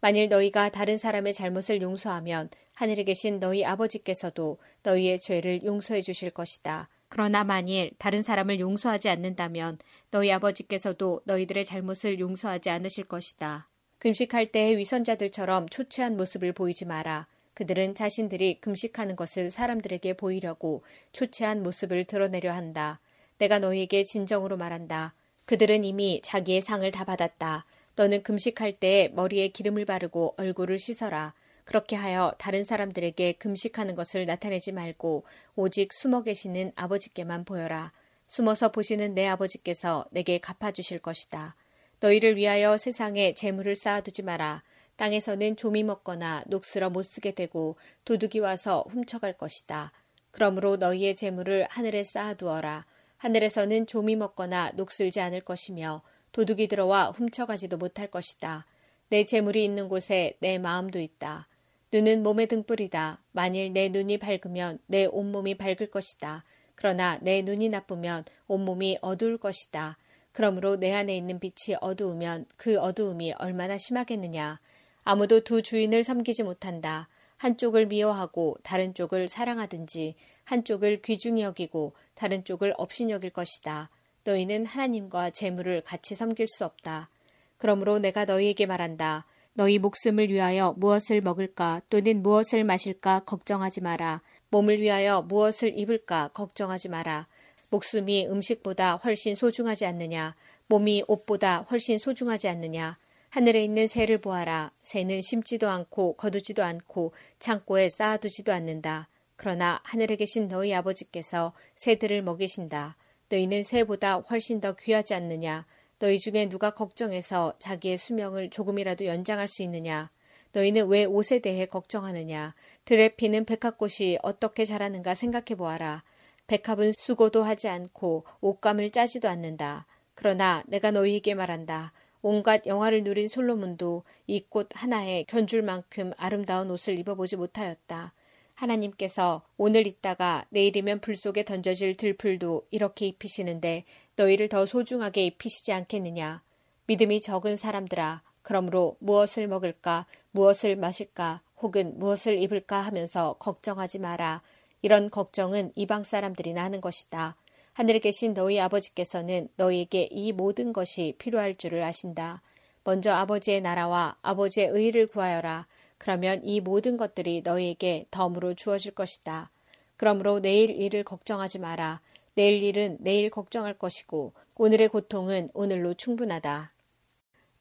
만일 너희가 다른 사람의 잘못을 용서하면 하늘에 계신 너희 아버지께서도 너희의 죄를 용서해 주실 것이다. 그러나 만일 다른 사람을 용서하지 않는다면 너희 아버지께서도 너희들의 잘못을 용서하지 않으실 것이다. 금식할 때의 위선자들처럼 초췌한 모습을 보이지 마라. 그들은 자신들이 금식하는 것을 사람들에게 보이려고 초췌한 모습을 드러내려 한다. 내가 너희에게 진정으로 말한다. 그들은 이미 자기의 상을 다 받았다. 너는 금식할 때 머리에 기름을 바르고 얼굴을 씻어라. 그렇게 하여 다른 사람들에게 금식하는 것을 나타내지 말고 오직 숨어 계시는 아버지께만 보여라. 숨어서 보시는 내 아버지께서 내게 갚아주실 것이다. 너희를 위하여 세상에 재물을 쌓아두지 마라. 땅에서는 조미 먹거나 녹슬어 못 쓰게 되고 도둑이 와서 훔쳐갈 것이다. 그러므로 너희의 재물을 하늘에 쌓아두어라. 하늘에서는 조미 먹거나 녹슬지 않을 것이며 도둑이 들어와 훔쳐가지도 못할 것이다. 내 재물이 있는 곳에 내 마음도 있다. 눈은 몸의 등불이다. 만일 내 눈이 밝으면 내 온몸이 밝을 것이다. 그러나 내 눈이 나쁘면 온몸이 어두울 것이다. 그러므로 내 안에 있는 빛이 어두우면 그 어두움이 얼마나 심하겠느냐. 아무도 두 주인을 섬기지 못한다. 한쪽을 미워하고 다른 쪽을 사랑하든지 한쪽을 귀중히 여기고 다른 쪽을 없인 여길 것이다. 너희는 하나님과 재물을 같이 섬길 수 없다. 그러므로 내가 너희에게 말한다. 너희 목숨을 위하여 무엇을 먹을까 또는 무엇을 마실까 걱정하지 마라. 몸을 위하여 무엇을 입을까 걱정하지 마라. 목숨이 음식보다 훨씬 소중하지 않느냐. 몸이 옷보다 훨씬 소중하지 않느냐. 하늘에 있는 새를 보아라. 새는 심지도 않고 거두지도 않고 창고에 쌓아두지도 않는다. 그러나 하늘에 계신 너희 아버지께서 새들을 먹이신다. 너희는 새보다 훨씬 더 귀하지 않느냐? 너희 중에 누가 걱정해서 자기의 수명을 조금이라도 연장할 수 있느냐? 너희는 왜 옷에 대해 걱정하느냐? 들에 피는 백합꽃이 어떻게 자라는가 생각해 보아라. 백합은 수고도 하지 않고 옷감을 짜지도 않는다. 그러나 내가 너희에게 말한다. 온갖 영화를 누린 솔로몬도 이 꽃 하나에 견줄 만큼 아름다운 옷을 입어보지 못하였다. 하나님께서 오늘 있다가 내일이면 불 속에 던져질 들풀도 이렇게 입히시는데 너희를 더 소중하게 입히시지 않겠느냐. 믿음이 적은 사람들아, 그러므로 무엇을 먹을까, 무엇을 마실까, 혹은 무엇을 입을까 하면서 걱정하지 마라. 이런 걱정은 이방 사람들이나 하는 것이다. 하늘에 계신 너희 아버지께서는 너희에게 이 모든 것이 필요할 줄을 아신다. 먼저 아버지의 나라와 아버지의 의를 구하여라. 그러면 이 모든 것들이 너희에게 덤으로 주어질 것이다. 그러므로 내일 일을 걱정하지 마라. 내일 일은 내일 걱정할 것이고 오늘의 고통은 오늘로 충분하다.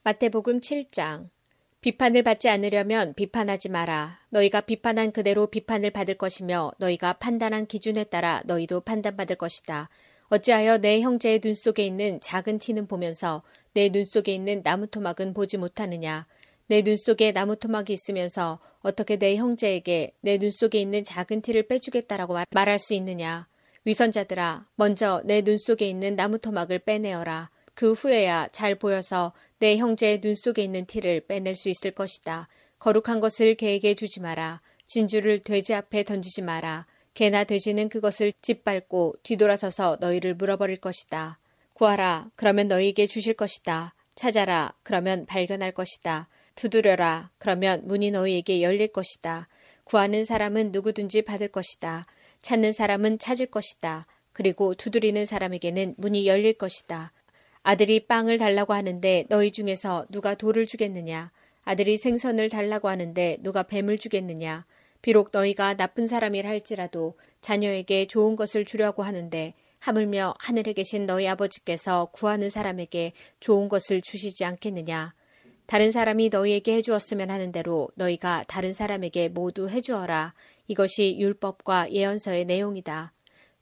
마태복음 7장 비판을 받지 않으려면 비판하지 마라. 너희가 비판한 그대로 비판을 받을 것이며 너희가 판단한 기준에 따라 너희도 판단받을 것이다. 어찌하여 내 형제의 눈 속에 있는 작은 티는 보면서 내 눈 속에 있는 나무 토막은 보지 못하느냐? 내 눈 속에 나무 토막이 있으면서 어떻게 내 형제에게 내 눈 속에 있는 작은 티를 빼주겠다라고 말, 할 수 있느냐. 위선자들아, 먼저 내 눈 속에 있는 나무 토막을 빼내어라. 그 후에야 잘 보여서 내 형제의 눈 속에 있는 티를 빼낼 수 있을 것이다. 거룩한 것을 개에게 주지 마라. 진주를 돼지 앞에 던지지 마라. 개나 돼지는 그것을 짓밟고 뒤돌아서서 너희를 물어버릴 것이다. 구하라. 그러면 너희에게 주실 것이다. 찾아라. 그러면 발견할 것이다. 두드려라. 그러면 문이 너희에게 열릴 것이다. 구하는 사람은 누구든지 받을 것이다. 찾는 사람은 찾을 것이다. 그리고 두드리는 사람에게는 문이 열릴 것이다. 아들이 빵을 달라고 하는데 너희 중에서 누가 돌을 주겠느냐? 아들이 생선을 달라고 하는데 누가 뱀을 주겠느냐? 비록 너희가 나쁜 사람이라 할지라도 자녀에게 좋은 것을 주려고 하는데 하물며 하늘에 계신 너희 아버지께서 구하는 사람에게 좋은 것을 주시지 않겠느냐? 다른 사람이 너희에게 해주었으면 하는 대로 너희가 다른 사람에게 모두 해주어라. 이것이 율법과 예언서의 내용이다.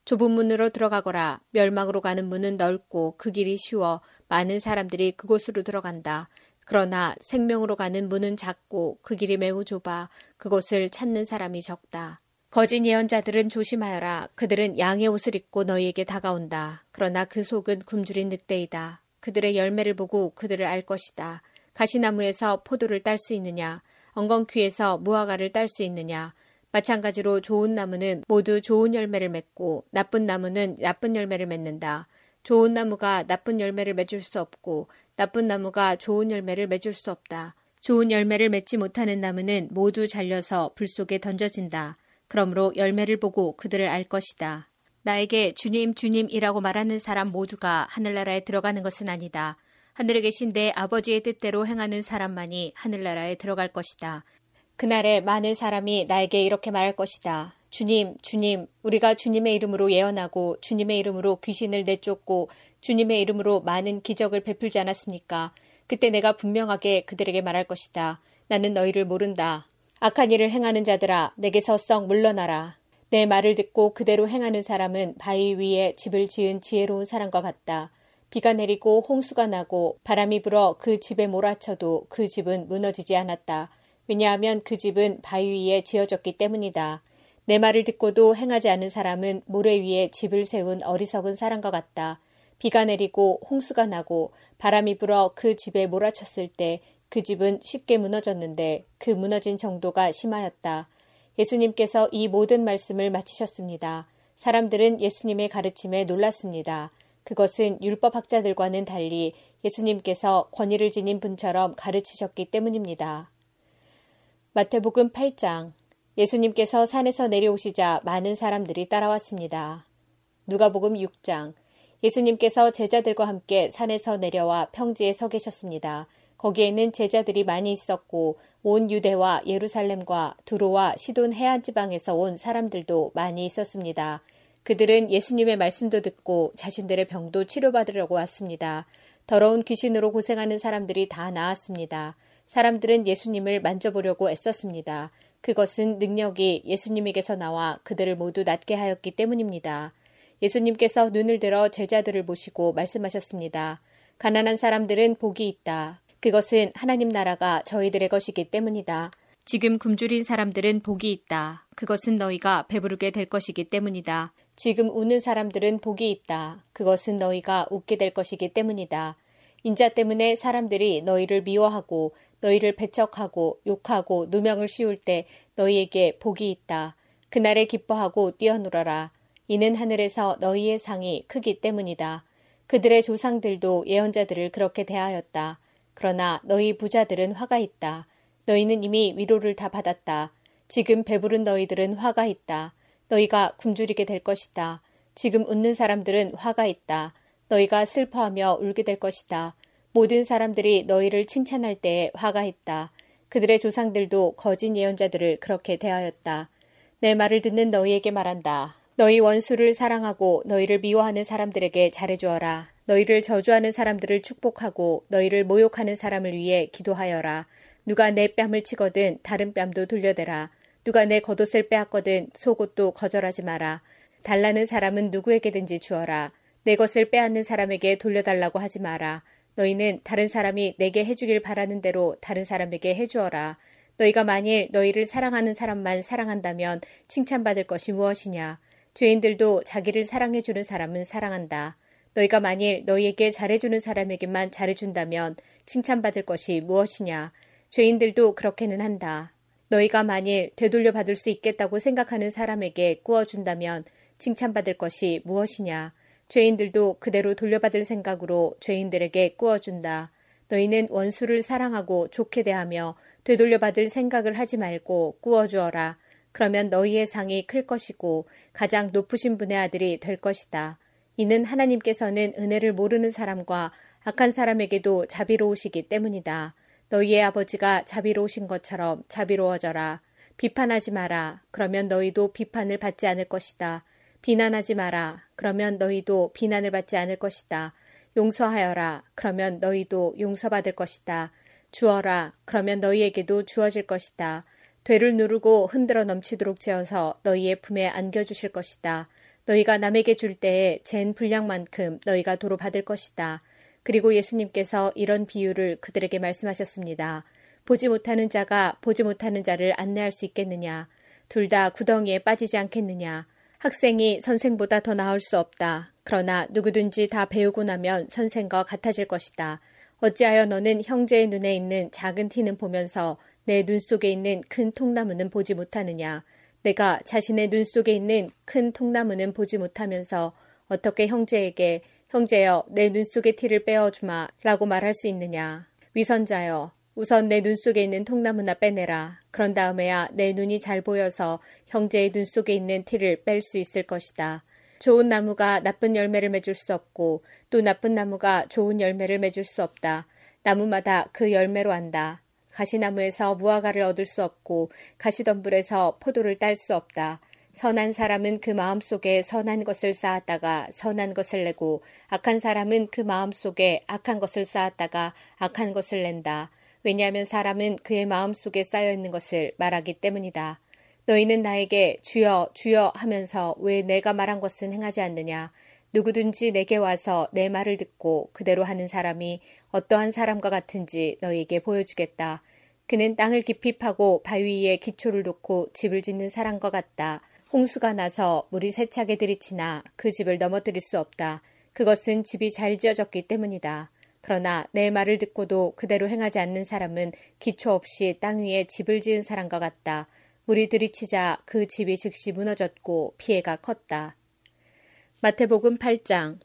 좁은 문으로 들어가거라. 멸망으로 가는 문은 넓고 그 길이 쉬워 많은 사람들이 그곳으로 들어간다. 그러나 생명으로 가는 문은 작고 그 길이 매우 좁아 그곳을 찾는 사람이 적다. 거짓 예언자들은 조심하여라. 그들은 양의 옷을 입고 너희에게 다가온다. 그러나 그 속은 굶주린 늑대이다. 그들의 열매를 보고 그들을 알 것이다. 가시나무에서 포도를 딸 수 있느냐? 엉겅퀴에서 무화과를 딸 수 있느냐? 마찬가지로 좋은 나무는 모두 좋은 열매를 맺고 나쁜 나무는 나쁜 열매를 맺는다. 좋은 나무가 나쁜 열매를 맺을 수 없고 나쁜 나무가 좋은 열매를 맺을 수 없다. 좋은 열매를 맺지 못하는 나무는 모두 잘려서 불 속에 던져진다. 그러므로 열매를 보고 그들을 알 것이다. 나에게 주님, 주님이라고 말하는 사람 모두가 하늘나라에 들어가는 것은 아니다. 하늘에 계신 내 아버지의 뜻대로 행하는 사람만이 하늘나라에 들어갈 것이다. 그날에 많은 사람이 나에게 이렇게 말할 것이다. 주님, 주님, 우리가 주님의 이름으로 예언하고 주님의 이름으로 귀신을 내쫓고 주님의 이름으로 많은 기적을 베풀지 않았습니까? 그때 내가 분명하게 그들에게 말할 것이다. 나는 너희를 모른다. 악한 일을 행하는 자들아, 내게서 썩 물러나라. 내 말을 듣고 그대로 행하는 사람은 바위 위에 집을 지은 지혜로운 사람과 같다. 비가 내리고 홍수가 나고 바람이 불어 그 집에 몰아쳐도 그 집은 무너지지 않았다. 왜냐하면 그 집은 바위 위에 지어졌기 때문이다. 내 말을 듣고도 행하지 않은 사람은 모래 위에 집을 세운 어리석은 사람과 같다. 비가 내리고 홍수가 나고 바람이 불어 그 집에 몰아쳤을 때 그 집은 쉽게 무너졌는데 그 무너진 정도가 심하였다. 예수님께서 이 모든 말씀을 마치셨습니다. 사람들은 예수님의 가르침에 놀랐습니다. 그것은 율법학자들과는 달리 예수님께서 권위를 지닌 분처럼 가르치셨기 때문입니다. 마태복음 8장 예수님께서 산에서 내려오시자 많은 사람들이 따라왔습니다. 누가복음 6장 예수님께서 제자들과 함께 산에서 내려와 평지에 서 계셨습니다. 거기에는 제자들이 많이 있었고 온 유대와 예루살렘과 두로와 시돈 해안 지방에서 온 사람들도 많이 있었습니다. 그들은 예수님의 말씀도 듣고 자신들의 병도 치료받으려고 왔습니다. 더러운 귀신으로 고생하는 사람들이 다 나았습니다. 사람들은 예수님을 만져보려고 애썼습니다. 그것은 능력이 예수님에게서 나와 그들을 모두 낫게 하였기 때문입니다. 예수님께서 눈을 들어 제자들을 보시고 말씀하셨습니다. 가난한 사람들은 복이 있다. 그것은 하나님 나라가 저희들의 것이기 때문이다. 지금 굶주린 사람들은 복이 있다. 그것은 너희가 배부르게 될 것이기 때문이다. 지금 우는 사람들은 복이 있다. 그것은 너희가 웃게 될 것이기 때문이다. 인자 때문에 사람들이 너희를 미워하고 너희를 배척하고 욕하고 누명을 씌울 때 너희에게 복이 있다. 그날에 기뻐하고 뛰어놀아라. 이는 하늘에서 너희의 상이 크기 때문이다. 그들의 조상들도 예언자들을 그렇게 대하였다. 그러나 너희 부자들은 화가 있다. 너희는 이미 위로를 다 받았다. 지금 배부른 너희들은 화가 있다. 너희가 굶주리게 될 것이다. 지금 웃는 사람들은 화가 있다. 너희가 슬퍼하며 울게 될 것이다. 모든 사람들이 너희를 칭찬할 때에 화가 있다. 그들의 조상들도 거짓 예언자들을 그렇게 대하였다. 내 말을 듣는 너희에게 말한다. 너희 원수를 사랑하고 너희를 미워하는 사람들에게 잘해주어라. 너희를 저주하는 사람들을 축복하고 너희를 모욕하는 사람을 위해 기도하여라. 누가 내 뺨을 치거든 다른 뺨도 돌려대라. 누가 내 겉옷을 빼앗거든 속옷도 거절하지 마라. 달라는 사람은 누구에게든지 주어라. 내 것을 빼앗는 사람에게 돌려달라고 하지 마라. 너희는 다른 사람이 내게 해주길 바라는 대로 다른 사람에게 해주어라. 너희가 만일 너희를 사랑하는 사람만 사랑한다면 칭찬받을 것이 무엇이냐? 죄인들도 자기를 사랑해주는 사람은 사랑한다. 너희가 만일 너희에게 잘해주는 사람에게만 잘해준다면 칭찬받을 것이 무엇이냐? 죄인들도 그렇게는 한다. 너희가 만일 되돌려 받을 수 있겠다고 생각하는 사람에게 꾸어준다면 칭찬받을 것이 무엇이냐? 죄인들도 그대로 돌려받을 생각으로 죄인들에게 꾸어준다. 너희는 원수를 사랑하고 좋게 대하며 되돌려받을 생각을 하지 말고 꾸어주어라. 그러면 너희의 상이 클 것이고 가장 높으신 분의 아들이 될 것이다. 이는 하나님께서는 은혜를 모르는 사람과 악한 사람에게도 자비로우시기 때문이다. 너희의 아버지가 자비로우신 것처럼 자비로워져라. 비판하지 마라. 그러면 너희도 비판을 받지 않을 것이다. 비난하지 마라. 그러면 너희도 비난을 받지 않을 것이다. 용서하여라. 그러면 너희도 용서받을 것이다. 주어라. 그러면 너희에게도 주어질 것이다. 되를 누르고 흔들어 넘치도록 재어서 너희의 품에 안겨주실 것이다. 너희가 남에게 줄 때에 잰 분량만큼 너희가 도로 받을 것이다. 그리고 예수님께서 이런 비유를 그들에게 말씀하셨습니다. 보지 못하는 자가 보지 못하는 자를 안내할 수 있겠느냐? 둘 다 구덩이에 빠지지 않겠느냐? 학생이 선생보다 더 나을 수 없다. 그러나 누구든지 다 배우고 나면 선생과 같아질 것이다. 어찌하여 너는 형제의 눈에 있는 작은 티는 보면서 내 눈 속에 있는 큰 통나무는 보지 못하느냐? 내가 자신의 눈 속에 있는 큰 통나무는 보지 못하면서 어떻게 형제에게 형제여 내 눈 속의 티를 빼어주마 라고 말할 수 있느냐? 위선자여 우선 내 눈 속에 있는 통나무나 빼내라. 그런 다음에야 내 눈이 잘 보여서 형제의 눈 속에 있는 티를 뺄 수 있을 것이다. 좋은 나무가 나쁜 열매를 맺을 수 없고 또 나쁜 나무가 좋은 열매를 맺을 수 없다. 나무마다 그 열매로 안다. 가시나무에서 무화과를 얻을 수 없고 가시덤불에서 포도를 딸 수 없다. 선한 사람은 그 마음 속에 선한 것을 쌓았다가 선한 것을 내고 악한 사람은 그 마음 속에 악한 것을 쌓았다가 악한 것을 낸다. 왜냐하면 사람은 그의 마음 속에 쌓여 있는 것을 말하기 때문이다. 너희는 나에게 주여 주여 하면서 왜 내가 말한 것은 행하지 않느냐? 누구든지 내게 와서 내 말을 듣고 그대로 하는 사람이 어떠한 사람과 같은지 너희에게 보여주겠다. 그는 땅을 깊이 파고 바위 위에 기초를 놓고 집을 짓는 사람과 같다. 홍수가 나서 물이 세차게 들이치나 그 집을 넘어뜨릴 수 없다. 그것은 집이 잘 지어졌기 때문이다. 그러나 내 말을 듣고도 그대로 행하지 않는 사람은 기초 없이 땅 위에 집을 지은 사람과 같다. 물이 들이치자 그 집이 즉시 무너졌고 피해가 컸다. 마태복음 8장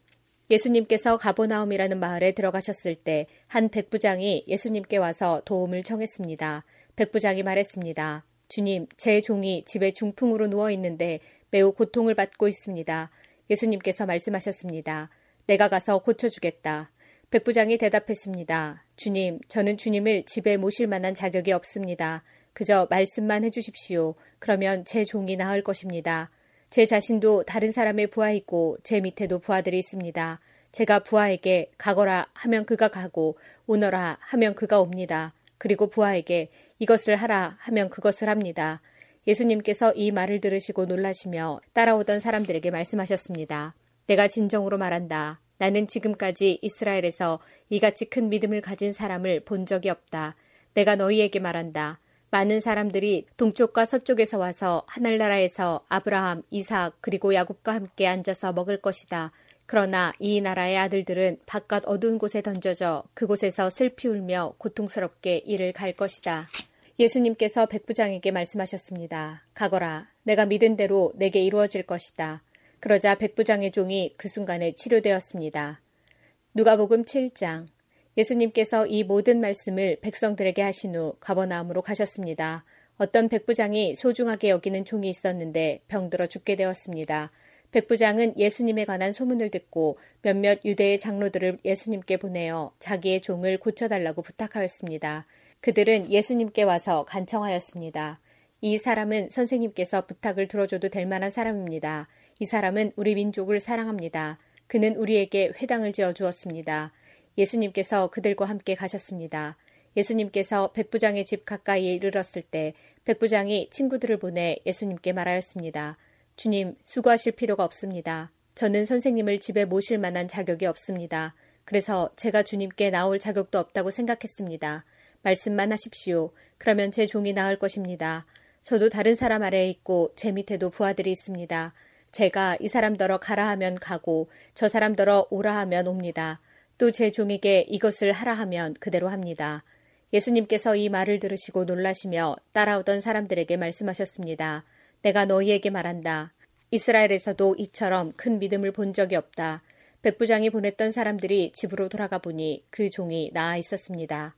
예수님께서 가보나움이라는 마을에 들어가셨을 때 한 백부장이 예수님께 와서 도움을 청했습니다. 백부장이 말했습니다. 주님, 제 종이 집에 중풍으로 누워 있는데 매우 고통을 받고 있습니다. 예수님께서 말씀하셨습니다. 내가 가서 고쳐주겠다. 백 부장이 대답했습니다. 주님, 저는 주님을 집에 모실 만한 자격이 없습니다. 그저 말씀만 해주십시오. 그러면 제 종이 나을 것입니다. 제 자신도 다른 사람의 부하이고 제 밑에도 부하들이 있습니다. 제가 부하에게 가거라 하면 그가 가고 오너라 하면 그가 옵니다. 그리고 부하에게 이것을 하라 하면 그것을 합니다. 예수님께서 이 말을 들으시고 놀라시며 따라오던 사람들에게 말씀하셨습니다. 내가 진정으로 말한다. 나는 지금까지 이스라엘에서 이같이 큰 믿음을 가진 사람을 본 적이 없다. 내가 너희에게 말한다. 많은 사람들이 동쪽과 서쪽에서 와서 하늘나라에서 아브라함, 이삭 그리고 야곱과 함께 앉아서 먹을 것이다. 그러나 이 나라의 아들들은 바깥 어두운 곳에 던져져 그곳에서 슬피 울며 고통스럽게 이를 갈 것이다. 예수님께서 백부장에게 말씀하셨습니다. 가거라. 내가 믿은 대로 내게 이루어질 것이다. 그러자 백부장의 종이 그 순간에 치료되었습니다. 누가복음 7장 예수님께서 이 모든 말씀을 백성들에게 하신 후 가버나움으로 가셨습니다. 어떤 백부장이 소중하게 여기는 종이 있었는데 병들어 죽게 되었습니다. 백부장은 예수님에 관한 소문을 듣고 몇몇 유대의 장로들을 예수님께 보내어 자기의 종을 고쳐달라고 부탁하였습니다. 그들은 예수님께 와서 간청하였습니다. 이 사람은 선생님께서 부탁을 들어줘도 될 만한 사람입니다. 이 사람은 우리 민족을 사랑합니다. 그는 우리에게 회당을 지어 주었습니다. 예수님께서 그들과 함께 가셨습니다. 예수님께서 백부장의 집 가까이에 이르렀을 때 백부장이 친구들을 보내 예수님께 말하였습니다. 주님, 수고하실 필요가 없습니다. 저는 선생님을 집에 모실 만한 자격이 없습니다. 그래서 제가 주님께 나올 자격도 없다고 생각했습니다. 말씀만 하십시오. 그러면 제 종이 나을 것입니다. 저도 다른 사람 아래에 있고 제 밑에도 부하들이 있습니다. 제가 이 사람더러 가라 하면 가고 저 사람더러 오라 하면 옵니다. 또 제 종에게 이것을 하라 하면 그대로 합니다. 예수님께서 이 말을 들으시고 놀라시며 따라오던 사람들에게 말씀하셨습니다. 내가 너희에게 말한다. 이스라엘에서도 이처럼 큰 믿음을 본 적이 없다. 백부장이 보냈던 사람들이 집으로 돌아가 보니 그 종이 나아 있었습니다.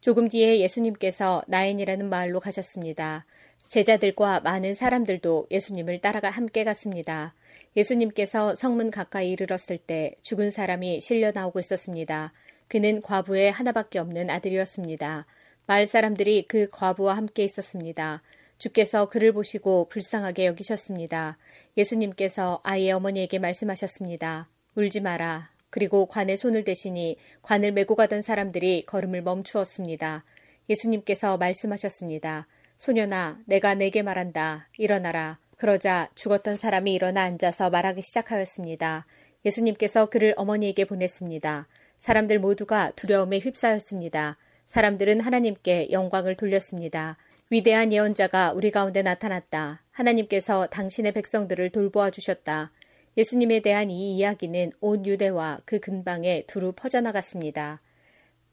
조금 뒤에 예수님께서 나인이라는 마을로 가셨습니다. 제자들과 많은 사람들도 예수님을 따라가 함께 갔습니다. 예수님께서 성문 가까이 이르렀을 때 죽은 사람이 실려 나오고 있었습니다. 그는 과부의 하나밖에 없는 아들이었습니다. 마을 사람들이 그 과부와 함께 있었습니다. 주께서 그를 보시고 불쌍하게 여기셨습니다. 예수님께서 아이의 어머니에게 말씀하셨습니다. 울지 마라. 그리고 관에 손을 대시니 관을 메고 가던 사람들이 걸음을 멈추었습니다. 예수님께서 말씀하셨습니다. 소년아, 내가 내게 말한다. 일어나라. 그러자 죽었던 사람이 일어나 앉아서 말하기 시작하였습니다. 예수님께서 그를 어머니에게 보냈습니다. 사람들 모두가 두려움에 휩싸였습니다. 사람들은 하나님께 영광을 돌렸습니다. 위대한 예언자가 우리 가운데 나타났다. 하나님께서 당신의 백성들을 돌보아 주셨다. 예수님에 대한 이 이야기는 온 유대와 그 근방에 두루 퍼져나갔습니다.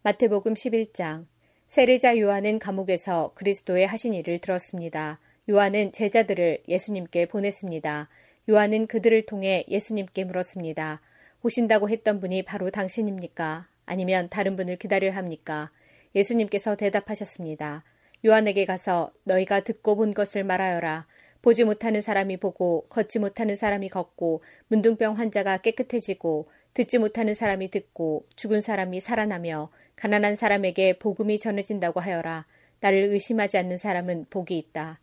마태복음 11장 세례자 요한은 감옥에서 그리스도의 하신 일을 들었습니다. 요한은 제자들을 예수님께 보냈습니다. 요한은 그들을 통해 예수님께 물었습니다. 오신다고 했던 분이 바로 당신입니까? 아니면 다른 분을 기다려야 합니까? 예수님께서 대답하셨습니다. 요한에게 가서 너희가 듣고 본 것을 말하여라. 보지 못하는 사람이 보고 걷지 못하는 사람이 걷고 문둥병 환자가 깨끗해지고 듣지 못하는 사람이 듣고 죽은 사람이 살아나며 가난한 사람에게 복음이 전해진다고 하여라. 나를 의심하지 않는 사람은 복이 있다.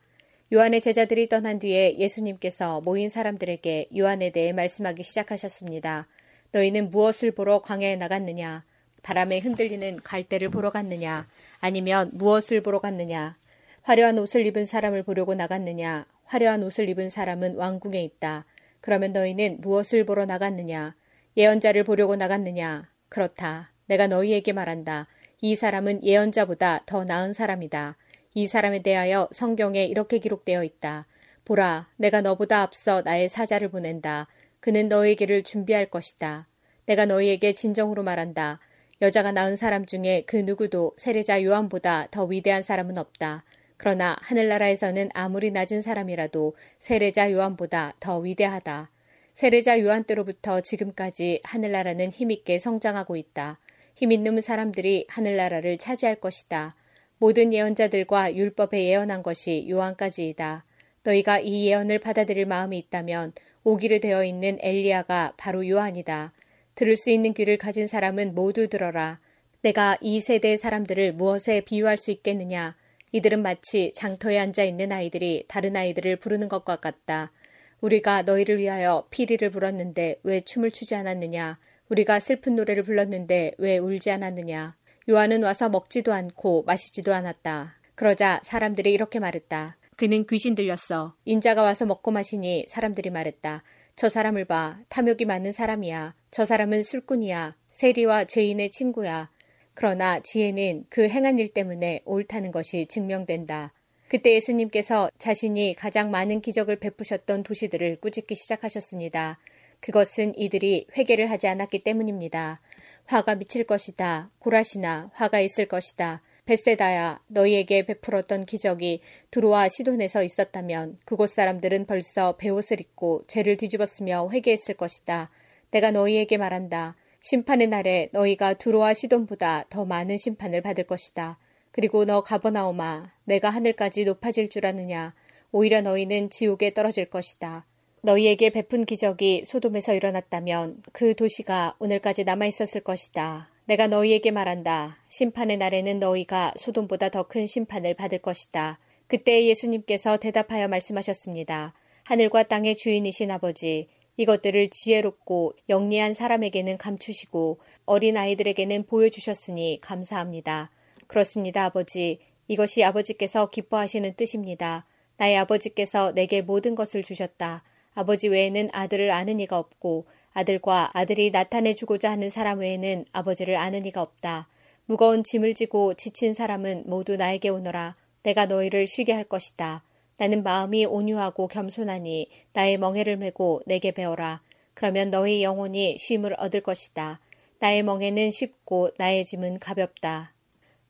요한의 제자들이 떠난 뒤에 예수님께서 모인 사람들에게 요한에 대해 말씀하기 시작하셨습니다. 너희는 무엇을 보러 광야에 나갔느냐? 바람에 흔들리는 갈대를 보러 갔느냐? 아니면 무엇을 보러 갔느냐? 화려한 옷을 입은 사람을 보려고 나갔느냐? 화려한 옷을 입은 사람은 왕궁에 있다. 그러면 너희는 무엇을 보러 나갔느냐? 예언자를 보려고 나갔느냐? 그렇다. 내가 너희에게 말한다. 이 사람은 예언자보다 더 나은 사람이다. 이 사람에 대하여 성경에 이렇게 기록되어 있다. 보라, 내가 너보다 앞서 나의 사자를 보낸다. 그는 너희에게를 준비할 것이다. 내가 너희에게 진정으로 말한다. 여자가 낳은 사람 중에 그 누구도 세례자 요한보다 더 위대한 사람은 없다. 그러나 하늘나라에서는 아무리 낮은 사람이라도 세례자 요한보다 더 위대하다. 세례자 요한 때로부터 지금까지 하늘나라는 힘있게 성장하고 있다. 힘 있는 사람들이 하늘나라를 차지할 것이다. 모든 예언자들과 율법에 예언한 것이 요한까지이다. 너희가 이 예언을 받아들일 마음이 있다면 오기로 되어 있는 엘리야가 바로 요한이다. 들을 수 있는 귀를 가진 사람은 모두 들어라. 내가 이 세대의 사람들을 무엇에 비유할 수 있겠느냐? 이들은 마치 장터에 앉아 있는 아이들이 다른 아이들을 부르는 것과 같다. 우리가 너희를 위하여 피리를 불었는데 왜 춤을 추지 않았느냐? 우리가 슬픈 노래를 불렀는데 왜 울지 않았느냐? 요한은 와서 먹지도 않고 마시지도 않았다. 그러자 사람들이 이렇게 말했다. 그는 귀신 들렸어. 인자가 와서 먹고 마시니 사람들이 말했다. 저 사람을 봐. 탐욕이 많은 사람이야. 저 사람은 술꾼이야. 세리와 죄인의 친구야. 그러나 지혜는 그 행한 일 때문에 옳다는 것이 증명된다. 그때 예수님께서 자신이 가장 많은 기적을 베푸셨던 도시들을 꾸짖기 시작하셨습니다. 그것은 이들이 회개를 하지 않았기 때문입니다. 화가 미칠 것이다. 고라시나 화가 있을 것이다. 베세다야 너희에게 베풀었던 기적이 두루와 시돈에서 있었다면 그곳 사람들은 벌써 베옷을 입고 죄를 뒤집었으며 회개했을 것이다. 내가 너희에게 말한다. 심판의 날에 너희가 두루와 시돈보다 더 많은 심판을 받을 것이다. 그리고 너 가버나오마 내가 하늘까지 높아질 줄 아느냐 오히려 너희는 지옥에 떨어질 것이다. 너희에게 베푼 기적이 소돔에서 일어났다면 그 도시가 오늘까지 남아 있었을 것이다. 내가 너희에게 말한다. 심판의 날에는 너희가 소돔보다 더 큰 심판을 받을 것이다. 그때 예수님께서 대답하여 말씀하셨습니다. 하늘과 땅의 주인이신 아버지, 이것들을 지혜롭고 영리한 사람에게는 감추시고 어린 아이들에게는 보여주셨으니 감사합니다. 그렇습니다, 아버지. 이것이 아버지께서 기뻐하시는 뜻입니다. 나의 아버지께서 내게 모든 것을 주셨다. 아버지 외에는 아들을 아는 이가 없고 아들과 아들이 나타내 주고자 하는 사람 외에는 아버지를 아는 이가 없다. 무거운 짐을 지고 지친 사람은 모두 나에게 오너라. 내가 너희를 쉬게 할 것이다. 나는 마음이 온유하고 겸손하니 나의 멍에를 메고 내게 배워라. 그러면 너희 영혼이 쉼을 얻을 것이다. 나의 멍에는 쉽고 나의 짐은 가볍다.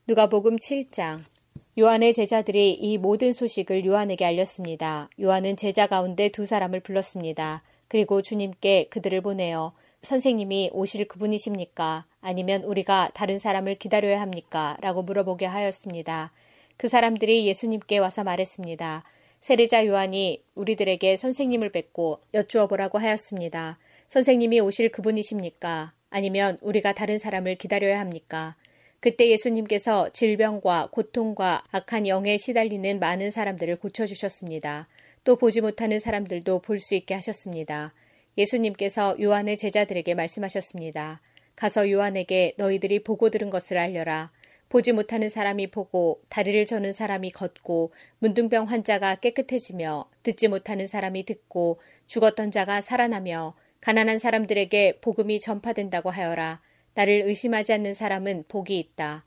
누가복음 7장 요한의 제자들이 이 모든 소식을 요한에게 알렸습니다. 요한은 제자 가운데 두 사람을 불렀습니다. 그리고 주님께 그들을 보내어 선생님이 오실 그분이십니까? 아니면 우리가 다른 사람을 기다려야 합니까? 라고 물어보게 하였습니다. 그 사람들이 예수님께 와서 말했습니다. 세례자 요한이 우리들에게 선생님을 뵙고 여쭈어 보라고 하였습니다. 선생님이 오실 그분이십니까? 아니면 우리가 다른 사람을 기다려야 합니까? 그때 예수님께서 질병과 고통과 악한 영에 시달리는 많은 사람들을 고쳐주셨습니다. 또 보지 못하는 사람들도 볼 수 있게 하셨습니다. 예수님께서 요한의 제자들에게 말씀하셨습니다. 가서 요한에게 너희들이 보고 들은 것을 알려라. 보지 못하는 사람이 보고 다리를 저는 사람이 걷고 문둥병 환자가 깨끗해지며 듣지 못하는 사람이 듣고 죽었던 자가 살아나며 가난한 사람들에게 복음이 전파된다고 하여라. 나를 의심하지 않는 사람은 복이 있다.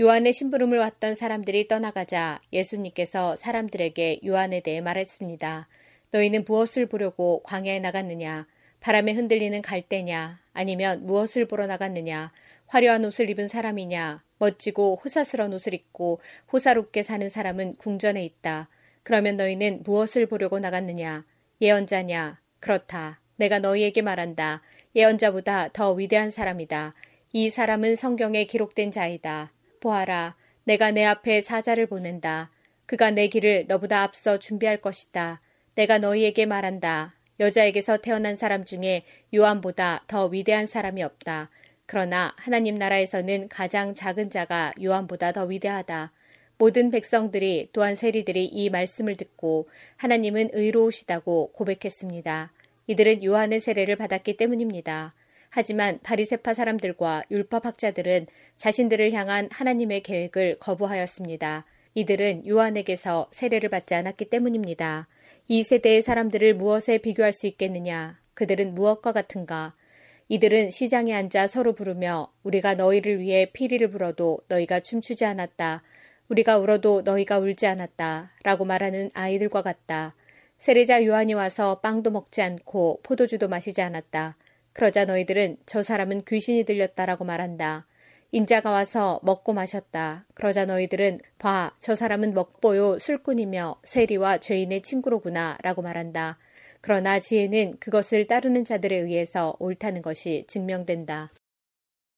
요한의 심부름을 왔던 사람들이 떠나가자 예수님께서 사람들에게 요한에 대해 말했습니다. 너희는 무엇을 보려고 광야에 나갔느냐? 바람에 흔들리는 갈대냐? 아니면 무엇을 보러 나갔느냐? 화려한 옷을 입은 사람이냐? 멋지고 호사스러운 옷을 입고 호사롭게 사는 사람은 궁전에 있다. 그러면 너희는 무엇을 보려고 나갔느냐? 예언자냐? 그렇다. 내가 너희에게 말한다. 예언자보다 더 위대한 사람이다. 이 사람은 성경에 기록된 자이다. 보아라. 내가 내 앞에 사자를 보낸다. 그가 내 길을 너보다 앞서 준비할 것이다. 내가 너희에게 말한다. 여자에게서 태어난 사람 중에 요한보다 더 위대한 사람이 없다. 그러나 하나님 나라에서는 가장 작은 자가 요한보다 더 위대하다. 모든 백성들이 또한 세리들이 이 말씀을 듣고 하나님은 의로우시다고 고백했습니다. 이들은 요한의 세례를 받았기 때문입니다. 하지만 바리세파 사람들과 율법 학자들은 자신들을 향한 하나님의 계획을 거부하였습니다. 이들은 요한에게서 세례를 받지 않았기 때문입니다. 이 세대의 사람들을 무엇에 비교할 수 있겠느냐? 그들은 무엇과 같은가? 이들은 시장에 앉아 서로 부르며 우리가 너희를 위해 피리를 불어도 너희가 춤추지 않았다. 우리가 울어도 너희가 울지 않았다. 라고 말하는 아이들과 같다. 세례자 요한이 와서 빵도 먹지 않고 포도주도 마시지 않았다. 그러자 너희들은 저 사람은 귀신이 들렸다라고 말한다. 인자가 와서 먹고 마셨다. 그러자 너희들은 봐, 저 사람은 먹보요 술꾼이며 세리와 죄인의 친구로구나 라고 말한다. 그러나 지혜는 그것을 따르는 자들에 의해서 옳다는 것이 증명된다.